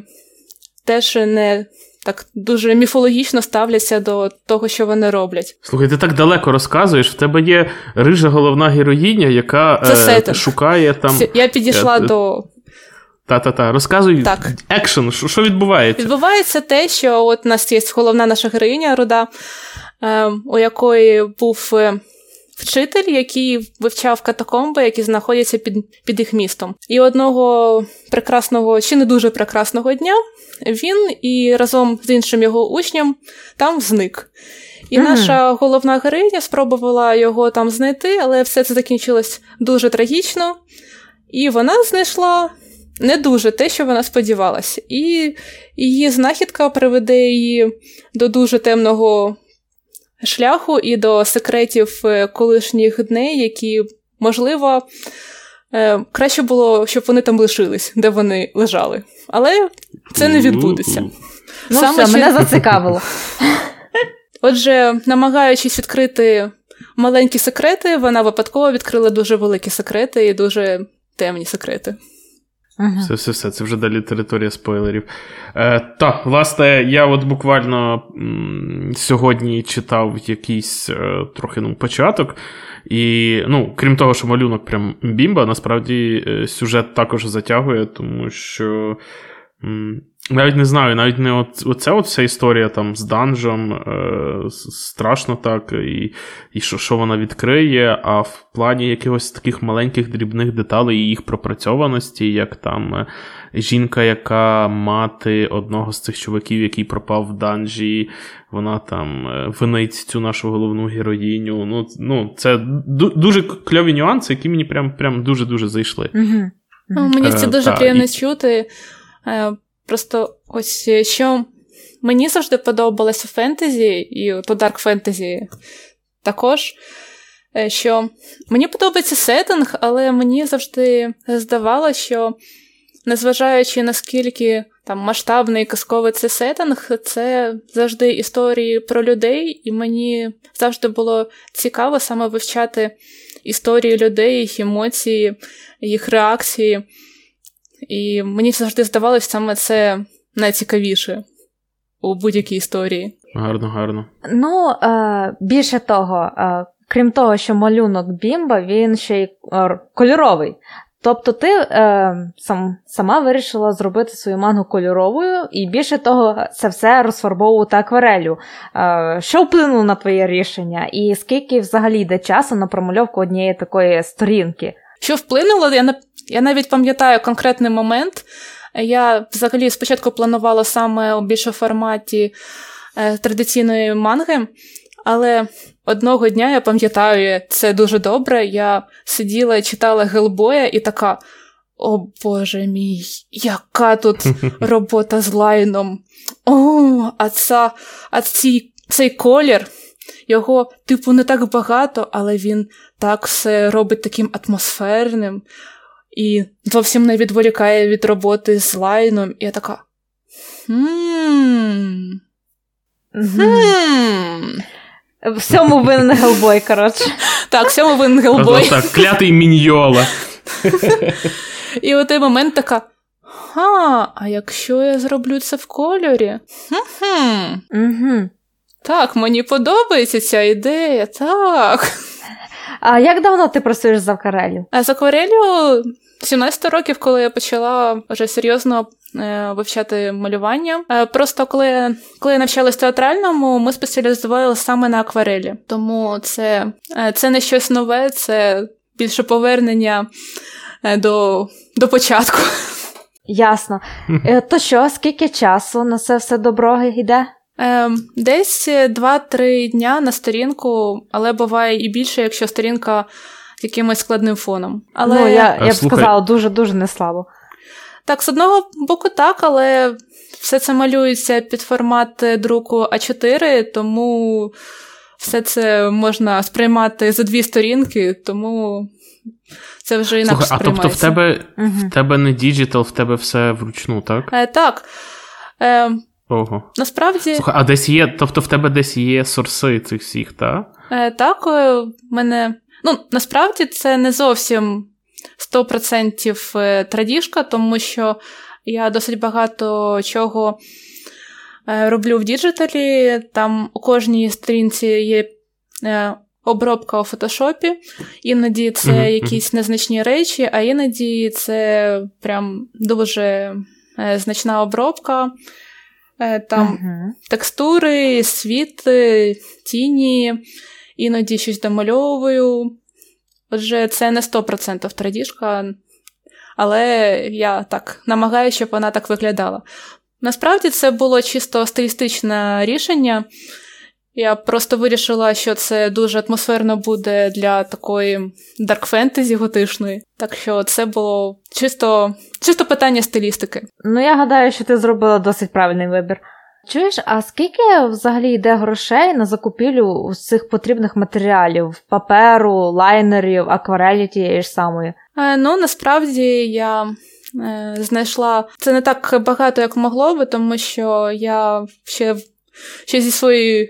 теж не так дуже міфологічно ставляться до того, що вони роблять. Слухай, ти так далеко розказуєш. В тебе є рижа головна героїня, яка е, шукає там. Я підійшла е, до. Та-та-та, розказуй так. екшен, що, що відбувається? Відбувається те, що от у нас є головна наша героїня Руда, е, у якої був е, вчитель, який вивчав катакомби, які знаходяться під під їх містом. І одного прекрасного чи не дуже прекрасного дня він і разом з іншим його учнем там зник. І mm-hmm. наша головна героїня спробувала його там знайти, але все це закінчилось дуже трагічно, і вона знайшла. Не дуже те, що вона сподівалася, і її знахідка приведе її до дуже темного шляху і до секретів е, колишніх дней, які, можливо, е, краще було, щоб вони там лишились, де вони лежали. Але це не відбудеться. Ну, Саме все, чи... мене зацікавило. Отже, намагаючись відкрити маленькі секрети, вона випадково відкрила дуже великі секрети і дуже темні секрети. Ага. Все, все, все, це вже далі територія спойлерів. Е, Так, власне, я от буквально м, сьогодні читав якийсь е, трохи ну, початок. І, ну, крім того, що малюнок прям бімба, насправді е, сюжет також затягує, тому що. М, навіть не знаю, навіть не от, оця от вся історія там з данжем е, страшно так, і і що що вона відкриє, а в плані якихось таких маленьких дрібних деталей і їх пропрацьованості, як там е, жінка, яка мати одного з цих чуваків, який пропав в данжі, вона там е, винить цю нашу головну героїню. Ну, ну Це ду- дуже кльові нюанси, які мені прям прям дуже-дуже зайшли. Угу. Мені це дуже е, приємно і... чути. Просто ось е, що мені завжди подобалося у фентезі, і у dark фентезі також. Е, що мені подобається сеттинг, але мені завжди здавалося, що незважаючи наскільки там масштабний казковий це сеттинг, це завжди історії про людей, і мені завжди було цікаво саме вивчати історії людей, їх емоції, їх реакції. І мені завжди здавалось саме це найцікавіше у будь-якій історії. Гарно, гарно. Ну, е, більше того, е, крім того, що малюнок Бімба, він ще й е, кольоровий. Тобто ти е, сам, сама вирішила зробити свою мангу кольоровою, і більше того, це все розфарбовувати акварелю. Е, Що вплинуло на твоє рішення? І скільки взагалі йде часу на промальовку однієї такої сторінки? Що вплинуло, я я навіть пам'ятаю конкретний момент. Я взагалі спочатку планувала саме у більшому форматі е, традиційної манги, але одного дня я пам'ятаю це дуже добре. Я сиділа і читала Гелбоя і така. О Боже мій, яка тут робота з лайном. О, а ця, а ці, цей колір, його, типу, не так багато, але він так все робить таким атмосферним і зовсім не відволікає від роботи з лайном. І я така. Хм. Всьому винен Гелбой, коротше. Так, всьому винен Гелбой. Так, клятий міньйола. І у той момент така. Ха, а якщо я зроблю це в кольорі? Угу. Так, мені подобається ця ідея, так. А як давно ти працюєш з акварелью? З акварелью 17 років, коли я почала вже серйозно е, вивчати малювання. Е, просто коли коли я навчалась театральному, ми спеціалізувалися саме на акварелі. Тому це, е, це не щось нове, це більше повернення до, до початку. Ясно. То що, скільки часу на це все добро йде? Ем, Десь 2-3 дня на сторінку, але буває і більше, якщо сторінка з якимось складним фоном. Але Ну, я, я б слухай. сказала, дуже-дуже неслабо. так, з одного боку, так, але все це малюється під формат друку А4, тому все це можна сприймати за дві сторінки, тому це вже інакше Слухай, а тобто в тебе, Мгм. в тебе не digital, в тебе все вручну, так? Е, так. Е, Ого. насправді. Слухай, а десь є, тобто в тебе десь є сорси цих всіх, так? Е, Так, е, в мене. Ну, насправді це не зовсім 100% е, традіжка, тому що я досить багато чого е, роблю в діджиталі. Там у кожній сторінці є обробка у фотошопі. Іноді це мгм. якісь незначні речі, а іноді це прям дуже значна обробка. Е, Там Мгм. текстури, світи, тіні, іноді щось домальовую. Отже, це не 100% традіжка, але я так намагаюся, щоб вона так виглядала. Насправді це було чисто стилістичне рішення. Я просто вирішила, що це дуже атмосферно буде для такої дарк-фентезі готишної. Так що це було чисто, чисто питання стилістики. Ну, я гадаю, що ти зробила досить правильний вибір. Чуєш, а скільки взагалі йде грошей на закупівлю цих потрібних матеріалів: паперу, лайнерів, акварелі тієї ж самої? Е, Ну, насправді я е, знайшла це не так багато, як могло би, тому що я ще, ще зі, своєї,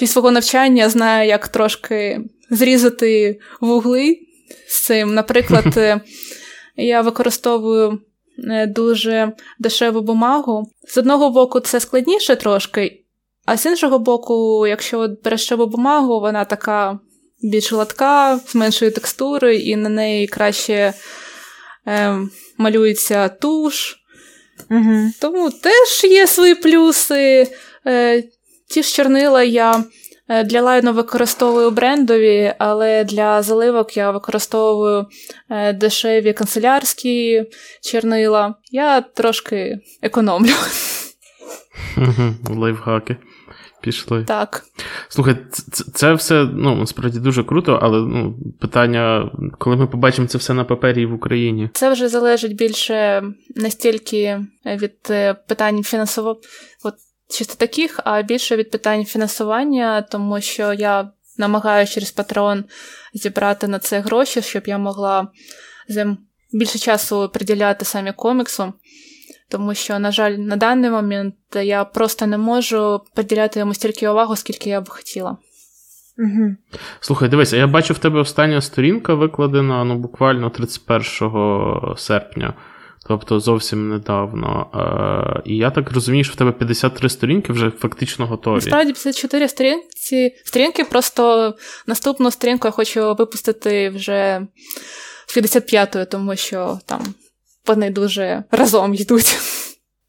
зі свого навчання знаю, як трошки зрізати вугли з цим. Наприклад, е, я використовую е, дуже дешеву бумагу. З одного боку, це складніше трошки, а з іншого боку, якщо дешеву бумагу, вона така більш гладка, з меншої текстури, і на неї краще е, малюється туш. Угу. Тому теж є свої плюси. Е, ті ж чорнила я е, для лайну використовую брендові, але для заливок я використовую е, дешеві канцелярські чорнила. Я трошки економлю. Лайфхаки. Пішли. Так. Слухай, це, це- все ну, насправді дуже круто, але ну, питання, коли ми побачимо це все на папері в Україні. Це вже залежить більше не стільки від е, питань фінансово... от, чисто таких, а більше від питань фінансування, тому що я намагаюся через Patreon зібрати на це гроші, щоб я могла більше часу приділяти самі коміксу. Тому що, на жаль, на даний момент я просто не можу приділяти йому стільки уваги, скільки я б хотіла. Угу. Слухай, дивись, я бачу в тебе остання сторінка викладена ну, буквально 31 серпня, тобто зовсім недавно. Е, і я так розумію, що в тебе 53 сторінки вже фактично готові. Насправді 54 сторінці сторінки, просто наступну сторінку я хочу випустити вже з 55-ї, тому що там вони дуже разом йдуть.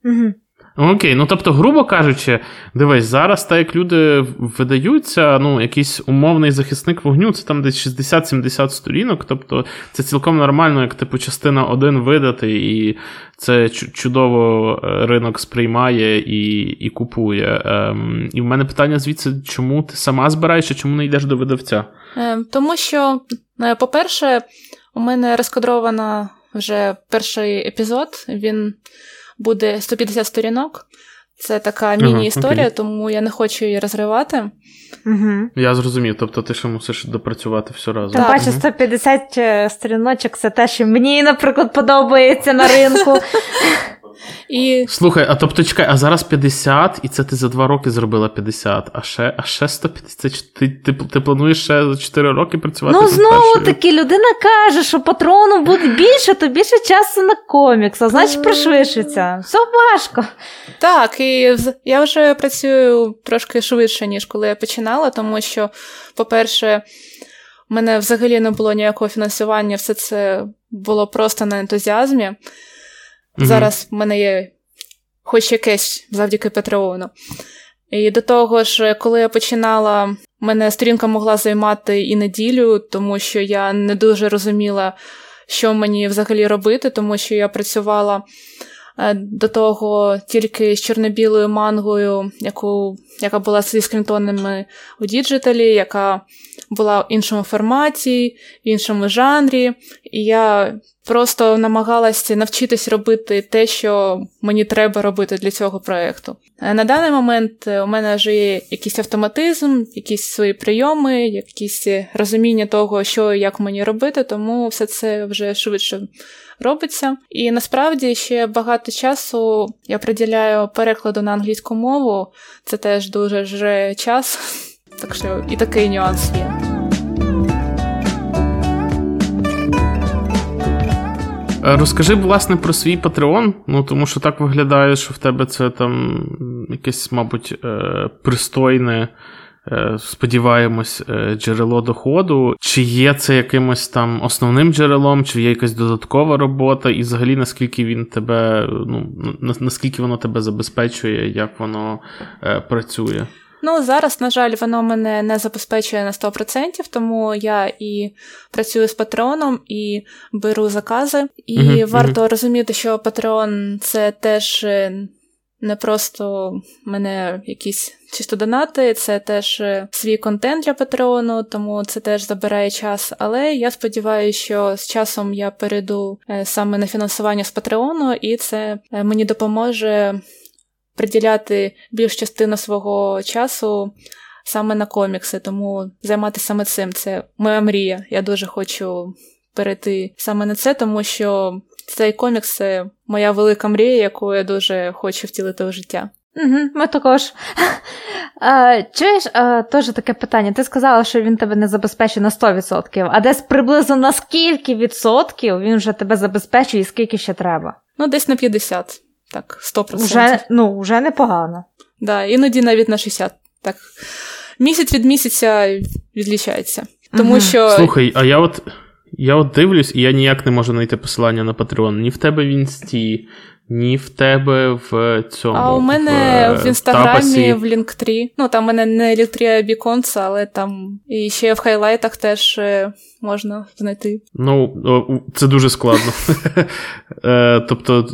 Угу. Окей, ну тобто, грубо кажучи, дивись, зараз так як люди видаються, ну, якийсь умовний захисник вогню, це там десь 60-70 сторінок, тобто це цілком нормально, як типу частина один видати, і це чудово е, ринок сприймає і, і купує. Ем, і в мене питання звідси, чому ти сама збираєш, а чому не йдеш до видавця? Е, Тому що, е, по-перше, у мене розкадрована вже перший епізод, він буде 150 сторінок. Це така міні-історія, окей. тому я не хочу її розривати. Угу. Я зрозумів, тобто ти ще мусиш допрацювати все разом. Тим паче 150 е, сторіночок це те, що мені, наприклад, подобається на ринку. І Слухай, а тобто чекай, а зараз 50, і це ти за 2 роки зробила 50, а ще, а ще 150. Ти, ти, ти плануєш ще за 4 роки працювати? Ну, знову таки, людина каже, що патрону буде більше, то більше часу на комікс, а значить пришвидшиться. Все важко. Так, і я вже працюю трошки швидше, ніж коли я починала, тому що, по-перше, в мене взагалі не було ніякого фінансування, все це було просто на ентузіазмі. Мгм. Зараз в мене є хоч якесь завдяки Патреону. І до того ж, коли я починала, мене сторінка могла займати і неділю, тому що я не дуже розуміла, що мені взагалі робити, тому що я працювала Е, до того тільки з чорно-білою мангою, яку, яка була зі скрінтонами у діджиталі, яка була в іншому форматі, в іншому жанрі. І я просто намагалася навчитись робити те, що мені треба робити для цього проєкту. Е, на даний момент у мене вже є якийсь автоматизм, якісь свої прийоми, якісь розуміння того, що і як мені робити, тому все це вже швидше робиться. І насправді ще багато часу я приділяю перекладу на англійську мову. Це теж дуже жре час, так що і такий нюанс є. Розкажи, власне, про свій Patreon, ну тому що так виглядає, що в тебе це там якесь, мабуть, е, пристойне Е, сподіваємось, е, джерело доходу. Чи є це якимось там основним джерелом, чи є якась додаткова робота, і взагалі наскільки він тебе, ну наскільки воно тебе забезпечує, як воно е, працює? Ну, зараз, на жаль, воно мене не забезпечує на 100%, тому я і працюю з патреоном, і беру закази. І uh-huh, варто uh-huh. розуміти, що Patreon це теж не просто мене якісь чисто донати, це теж е, свій контент для Патреону, тому це теж забирає час. Але я сподіваюся, що з часом я перейду е, саме на фінансування з Патреону, і це е, мені допоможе приділяти більш частину свого часу. Саме на комікси, тому займатися саме цим це моя мрія. Я дуже хочу перейти саме на це, тому що цей комікс це моя велика мрія, яку я дуже хочу втілити в життя. Угу, Ми також. Чуєш, теж таке питання. Ти сказала, що він тебе не забезпечує на 100%, а десь приблизно на скільки відсотків він вже тебе забезпечує і скільки ще треба? Ну, десь на 50, так, 100%. Вже, ну, вже непогано. Да, іноді навіть на 60. Так. Місяць від місяця відлічається. Тому що. Слухай, а я от я от дивлюсь, і я ніяк не можу знайти посилання на Patreon. Ні в тебе в інсті, ні в тебе в цьому. А у мене в, в інстаграмі в Linktree. Ну, там у мене не Linktree, а Beacons, але там і ще в хайлайтах теж е, можна знайти. Ну, це дуже складно. Е, тобто,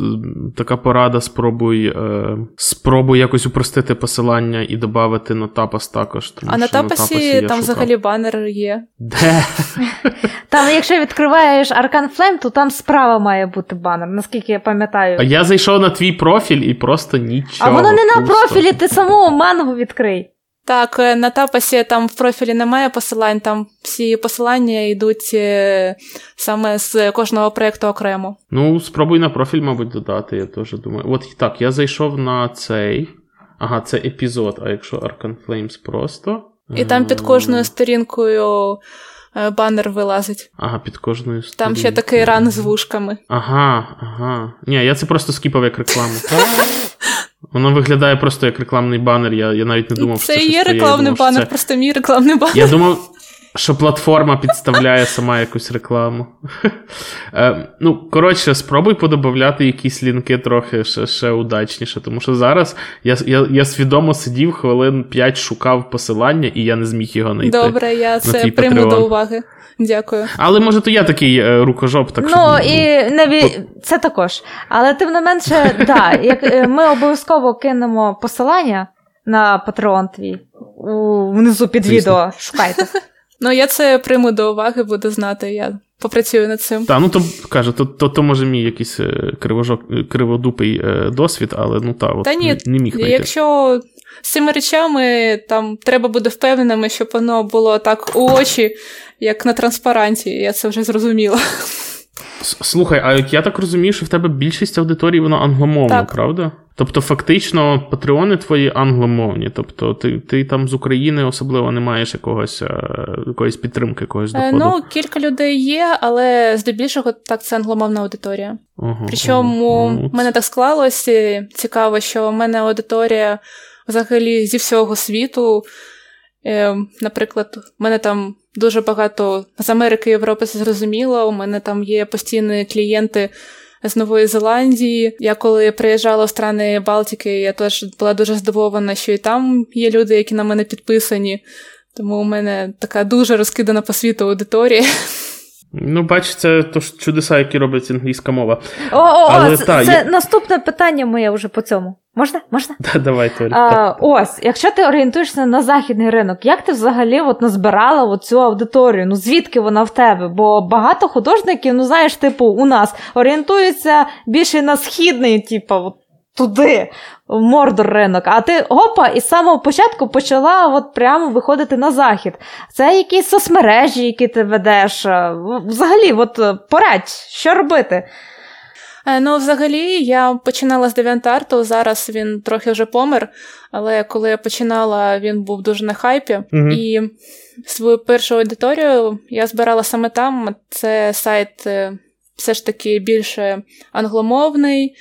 така порада: спробуй е, спробуй якось упростити посилання і додати на тапас також. Тому, а на тапасі там взагалі банер є. Де? Там, якщо відкриваєш Arcan Flame, то там справа має бути банер, наскільки я пам'ятаю. А я зайшов на твій профіль і просто нічого. А воно не на профілі, ти самого мангу відкрий. Так, е, на тапасі там в профілі немає посилань, там всі посилання йдуть е, саме з кожного проєкту окремо. Ну, спробуй на профіль, мабуть, додати, я теж думаю. От так, я зайшов на цей. Ага, це епізод, а якщо Arcan Flames просто. І там під кожною сторінкою е, банер вилазить. Ага, під кожною сторінкою. Там ще такий ран з вушками. Ага, ага. Ні, я це просто скіпав як рекламу. Воно виглядає просто як рекламний банер. Я я навіть не думав, це що це є рекламний банер, просто мій рекламний банер. Я думав, що платформа підставляє сама якусь рекламу. Е, ну, коротше, спробуй подобавляти якісь лінки трохи ще ще удачніше, тому що зараз я я, я свідомо сидів хвилин 5 шукав посилання, і я не зміг його знайти. Добре, я це прийму до уваги. Дякую. Але може то я такий е, рукожоп, так ну, що... Ну, і наві... це також. Але тим не менше, да, як е, ми обов'язково кинемо посилання на Patreon твій у... внизу під Звісно. відео. Шукайте. Ну, я це прийму до уваги, буду знати. Я попрацюю над цим. Так, ну то каже, то то, то може мій якийсь е, кривожок, криводупий е, досвід, але ну та, от Та ні, не, не міг знайти. Якщо з цими речами там треба бути впевненими, щоб воно було так у очі, як на транспаранті, я це вже зрозуміла. Слухай, а я так розумію, що в тебе більшість аудиторії воно англомовна, так. правда? Тобто, фактично, патреони твої англомовні. Тобто, ти ти там з України особливо не маєш якогось е, якоїсь підтримки, якогось доходу? Ну, кілька людей є, але здебільшого так це англомовна аудиторія. Ага, Причому ага. в мене так склалося цікаво, що в мене аудиторія взагалі зі всього світу. Е, Наприклад, в мене там дуже багато з Америки і Європи зрозуміло. У мене там є постійні клієнти з Нової Зеландії. Я коли приїжджала в страни Балтики, я теж була дуже здивована, що і там є люди, які на мене підписані. Тому у мене така дуже розкидана по світу аудиторія. Ну, бач, це то ж чудеса, які робить англійська мова. О, о, Але, це, та, це я... наступне питання моє вже по цьому. Можна? Можна? Да, Давай, Торі. А, Ось, якщо ти орієнтуєшся на західний ринок, як ти взагалі от назбирала цю аудиторію? Ну звідки вона в тебе? Бо багато художників, ну знаєш, типу, у нас орієнтуються більше на східний, типу, от туди, в Мордор ринок. А ти опа, і з самого початку почала от прямо виходити на захід. Це якісь соцмережі, які ти ведеш. Взагалі, от порадь, що робити? Е, ну, взагалі, я починала з дев'янтарту, зараз він трохи вже помер, але коли я починала, він був дуже на хайпі. mm І свою першу аудиторію я збирала саме там. Це сайт е, все ж таки більше англомовний,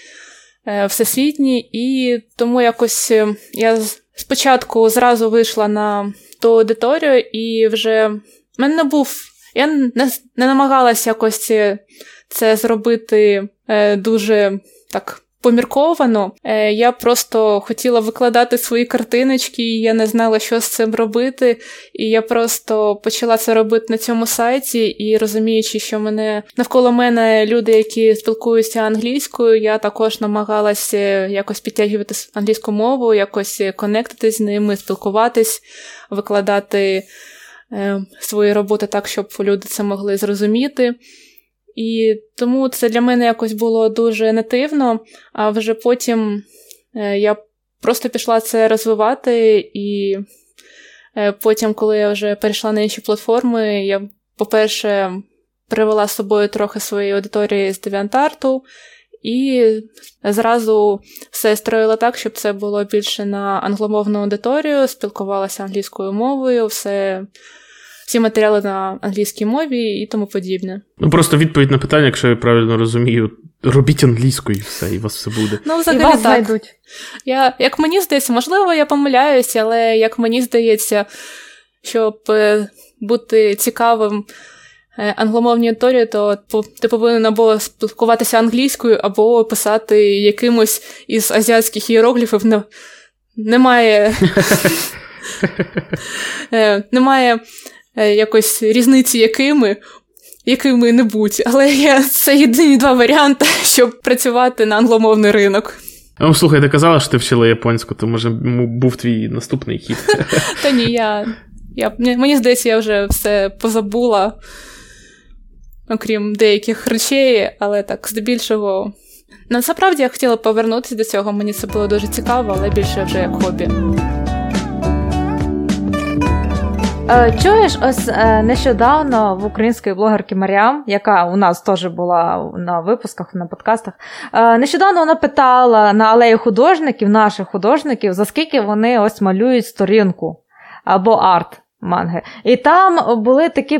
е, всесвітній, і тому якось я спочатку зразу вийшла на ту аудиторію, і вже в мене не був. Я не, не намагалася якось це зробити е, дуже так. Помірковано, е, я просто хотіла викладати свої картиночки, і я не знала, що з цим робити. І я просто почала це робити на цьому сайті, і розуміючи, що мене навколо мене люди, які спілкуються англійською, я також намагалася якось підтягувати англійську мову, якось конектитись з ними, спілкуватись, викладати е, свої роботи так, щоб люди це могли зрозуміти. І тому це для мене якось було дуже нативно, а вже потім е, я просто пішла це розвивати, і е, потім, коли я вже перейшла на інші платформи, я, по-перше, привела з собою трохи своєї аудиторії з DeviantArt, і зразу все строїла так, щоб це було більше на англомовну аудиторію, спілкувалася англійською мовою, все всі матеріали на англійській мові і тому подібне. Ну просто відповідь на питання, якщо я правильно розумію, робіть англійською і все, і у вас все буде. Ну, взагалі і вас так. Знайдуть. Я, Як мені здається, можливо, я помиляюся, але як мені здається, щоб е, бути цікавим. Е, англомовній аудиторії, то ти повинен або спілкуватися англійською, або писати якимось із азіатських іерогліфів. Немає е, немає якось різниці якими. Якими-небудь, але я це єдині два варіанти, щоб працювати на англомовний ринок. Ну, слухай, ти казала, що ти вчила японську, то може був твій наступний хід. Та ні, я, я мені здається, я вже все позабула, окрім деяких речей, але так, здебільшого. Насправді я хотіла повернутися до цього, мені це було дуже цікаво, але більше вже як хобі. Е, чуєш, ось е, нещодавно в української блогерки Маріам, яка у нас теж була на випусках, на подкастах, е, нещодавно вона питала на алеї художників, наших художників, за скільки вони ось малюють сторінку або арт манги. І там були такі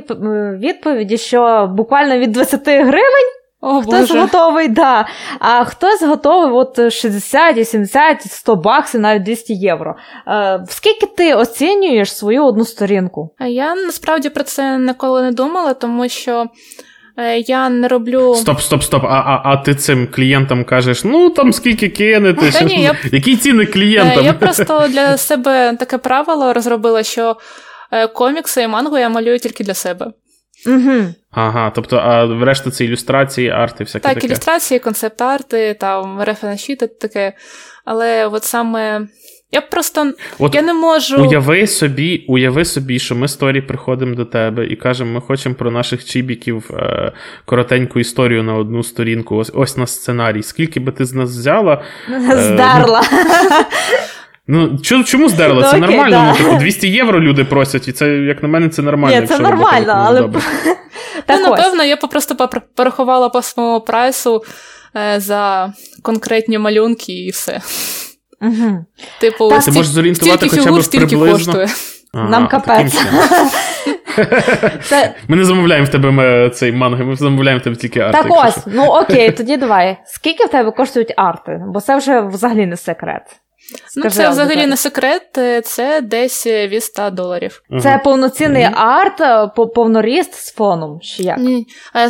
відповіді, що буквально від 20 гривень. О, Хтось Боже. готовий, да. А хтось готовий от 60, 70, 100 баксів, навіть 200 євро. Е, Скільки ти оцінюєш свою одну сторінку? А я насправді про це ніколи не думала, тому що. Е, я не роблю. Стоп, стоп, стоп. А а, а ти цим клієнтам кажеш, ну там скільки кинете, Та ні, я... які ціни клієнтам? Е, я просто для себе таке правило розробила, що е, комікси і мангу я малюю тільки для себе. Угу. Ага, тобто, а решта це ілюстрації, арти, всяке так, таке? Так, ілюстрації, концепт-арти, там, референс-щіти таке. Але от саме. Я просто От я не можу. Уяви собі, уяви собі, що ми з Торі приходимо до тебе і кажемо, ми хочемо про наших чібіків е, коротеньку історію на одну сторінку. Ось ось на сценарій. Скільки би ти з нас взяла? Е, Здарла. Ну, чому здерло? Це нормально. Ну, типу, 200 євро люди просять, і це, як на мене, це нормально. Ні, це нормально, але. Ну, напевно, я просто порахувала по своєму прайсу е, за конкретні малюнки і все. Угу. Типу, Ти можеш зорієнтувати хоча б приблизно. коштує. Нам капець. Ми не замовляємо в тебе цей манги, ми замовляємо в тебе тільки арти. Так ось, ну окей, тоді давай. Скільки в тебе коштують арти? Бо це вже взагалі не секрет. Ну, Скажи, Це взагалі не секрет, е, це десь е, від 100 доларів. Це повноцінний mm арт, е, повноріст з фоном. чи як? Ні.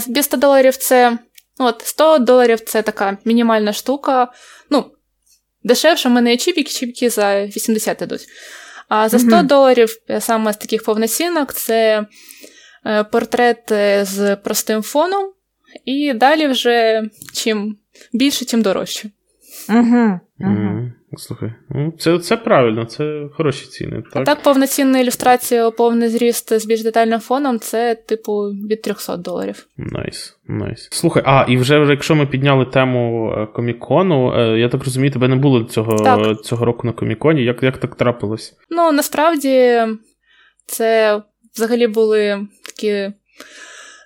Від 100 доларів це. Ну, от 100 доларів це така мінімальна штука. Ну, дешевше в мене є чіпіки, чіпіки за 80 ідуть. А за 100 mm доларів саме з таких повноцінок це портрет з простим фоном, і далі вже чим більше, тим дорожче. Угу. Mm, слухай, ну це це правильно, це хороші ціни. Так, А так повноцінна ілюстрація, повний зріст з більш детальним фоном це, типу, від 300 доларів. Nice, nice. Слухай, а і вже якщо ми підняли тему е, комікону, е, я так розумію, тебе не було цього так. цього року на коміконі. Як як так трапилось? Ну, насправді, це взагалі були такі.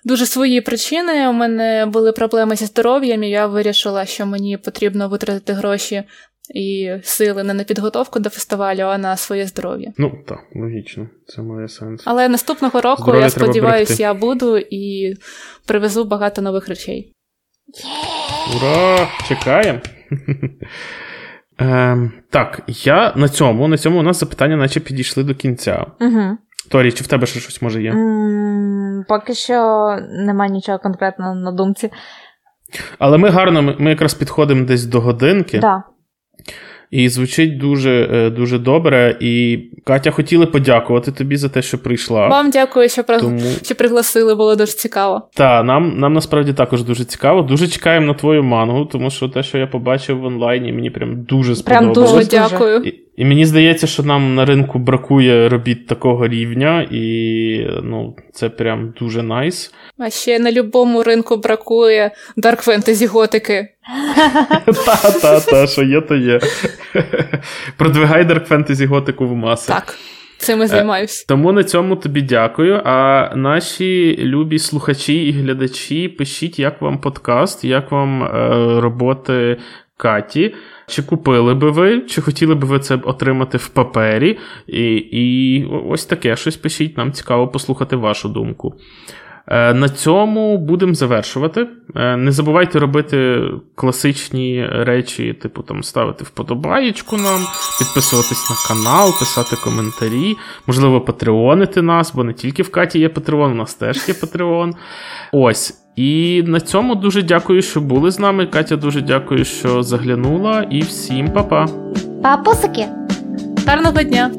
Дуже свої причини. У мене були проблеми зі здоров'ям, і я вирішила, що мені потрібно витратити гроші і сили не на підготовку до фестивалю, а на своє здоров'я. Ну так, логічно, це має сенс. Але наступного року здоров'я я сподіваюся, я буду і привезу багато нових речей. Ура! Чекаємо! Ем, Так, я на цьому на цьому у нас запитання, наче підійшли до кінця. Угу. Торі, чи в тебе ще щось може є? Mm, поки що немає нічого конкретного на думці. Але ми гарно, ми, ми якраз підходимо десь до годинки. Да. І звучить дуже дуже добре. І Катя хотіли подякувати тобі за те, що прийшла. Вам дякую, що. Тому... що пригласили, було дуже цікаво. Так, нам нам насправді також дуже цікаво. Дуже чекаємо на твою мангу, тому що те, що я побачив в онлайні, мені прям дуже сподобалось. Прям дуже дякую. І, і мені здається, що нам на ринку бракує робіт такого рівня, і ну, це прям дуже найс. А ще на будь-якому ринку бракує дарк фентезі готики. Та-та-та, що є, то є. Продвигай дарк фентезі готику в маси. Так. Цим і займаюся. Тому на цьому тобі дякую. А наші любі слухачі і глядачі, пишіть, як вам подкаст, як вам е, роботи Каті. Чи купили би ви, чи хотіли би ви це отримати в папері? І, і ось таке щось пишіть, нам цікаво послухати вашу думку. На цьому будемо завершувати. Не забувайте робити класичні речі, типу там ставити вподобаєчку нам, підписуватись на канал, писати коментарі, можливо, патреонити нас, бо не тільки в Каті є Патреон, у нас теж є Патреон. Ось. І на цьому дуже дякую, що були з нами. Катя, дуже дякую, що заглянула. І всім па-па. Папусики! Гарного дня!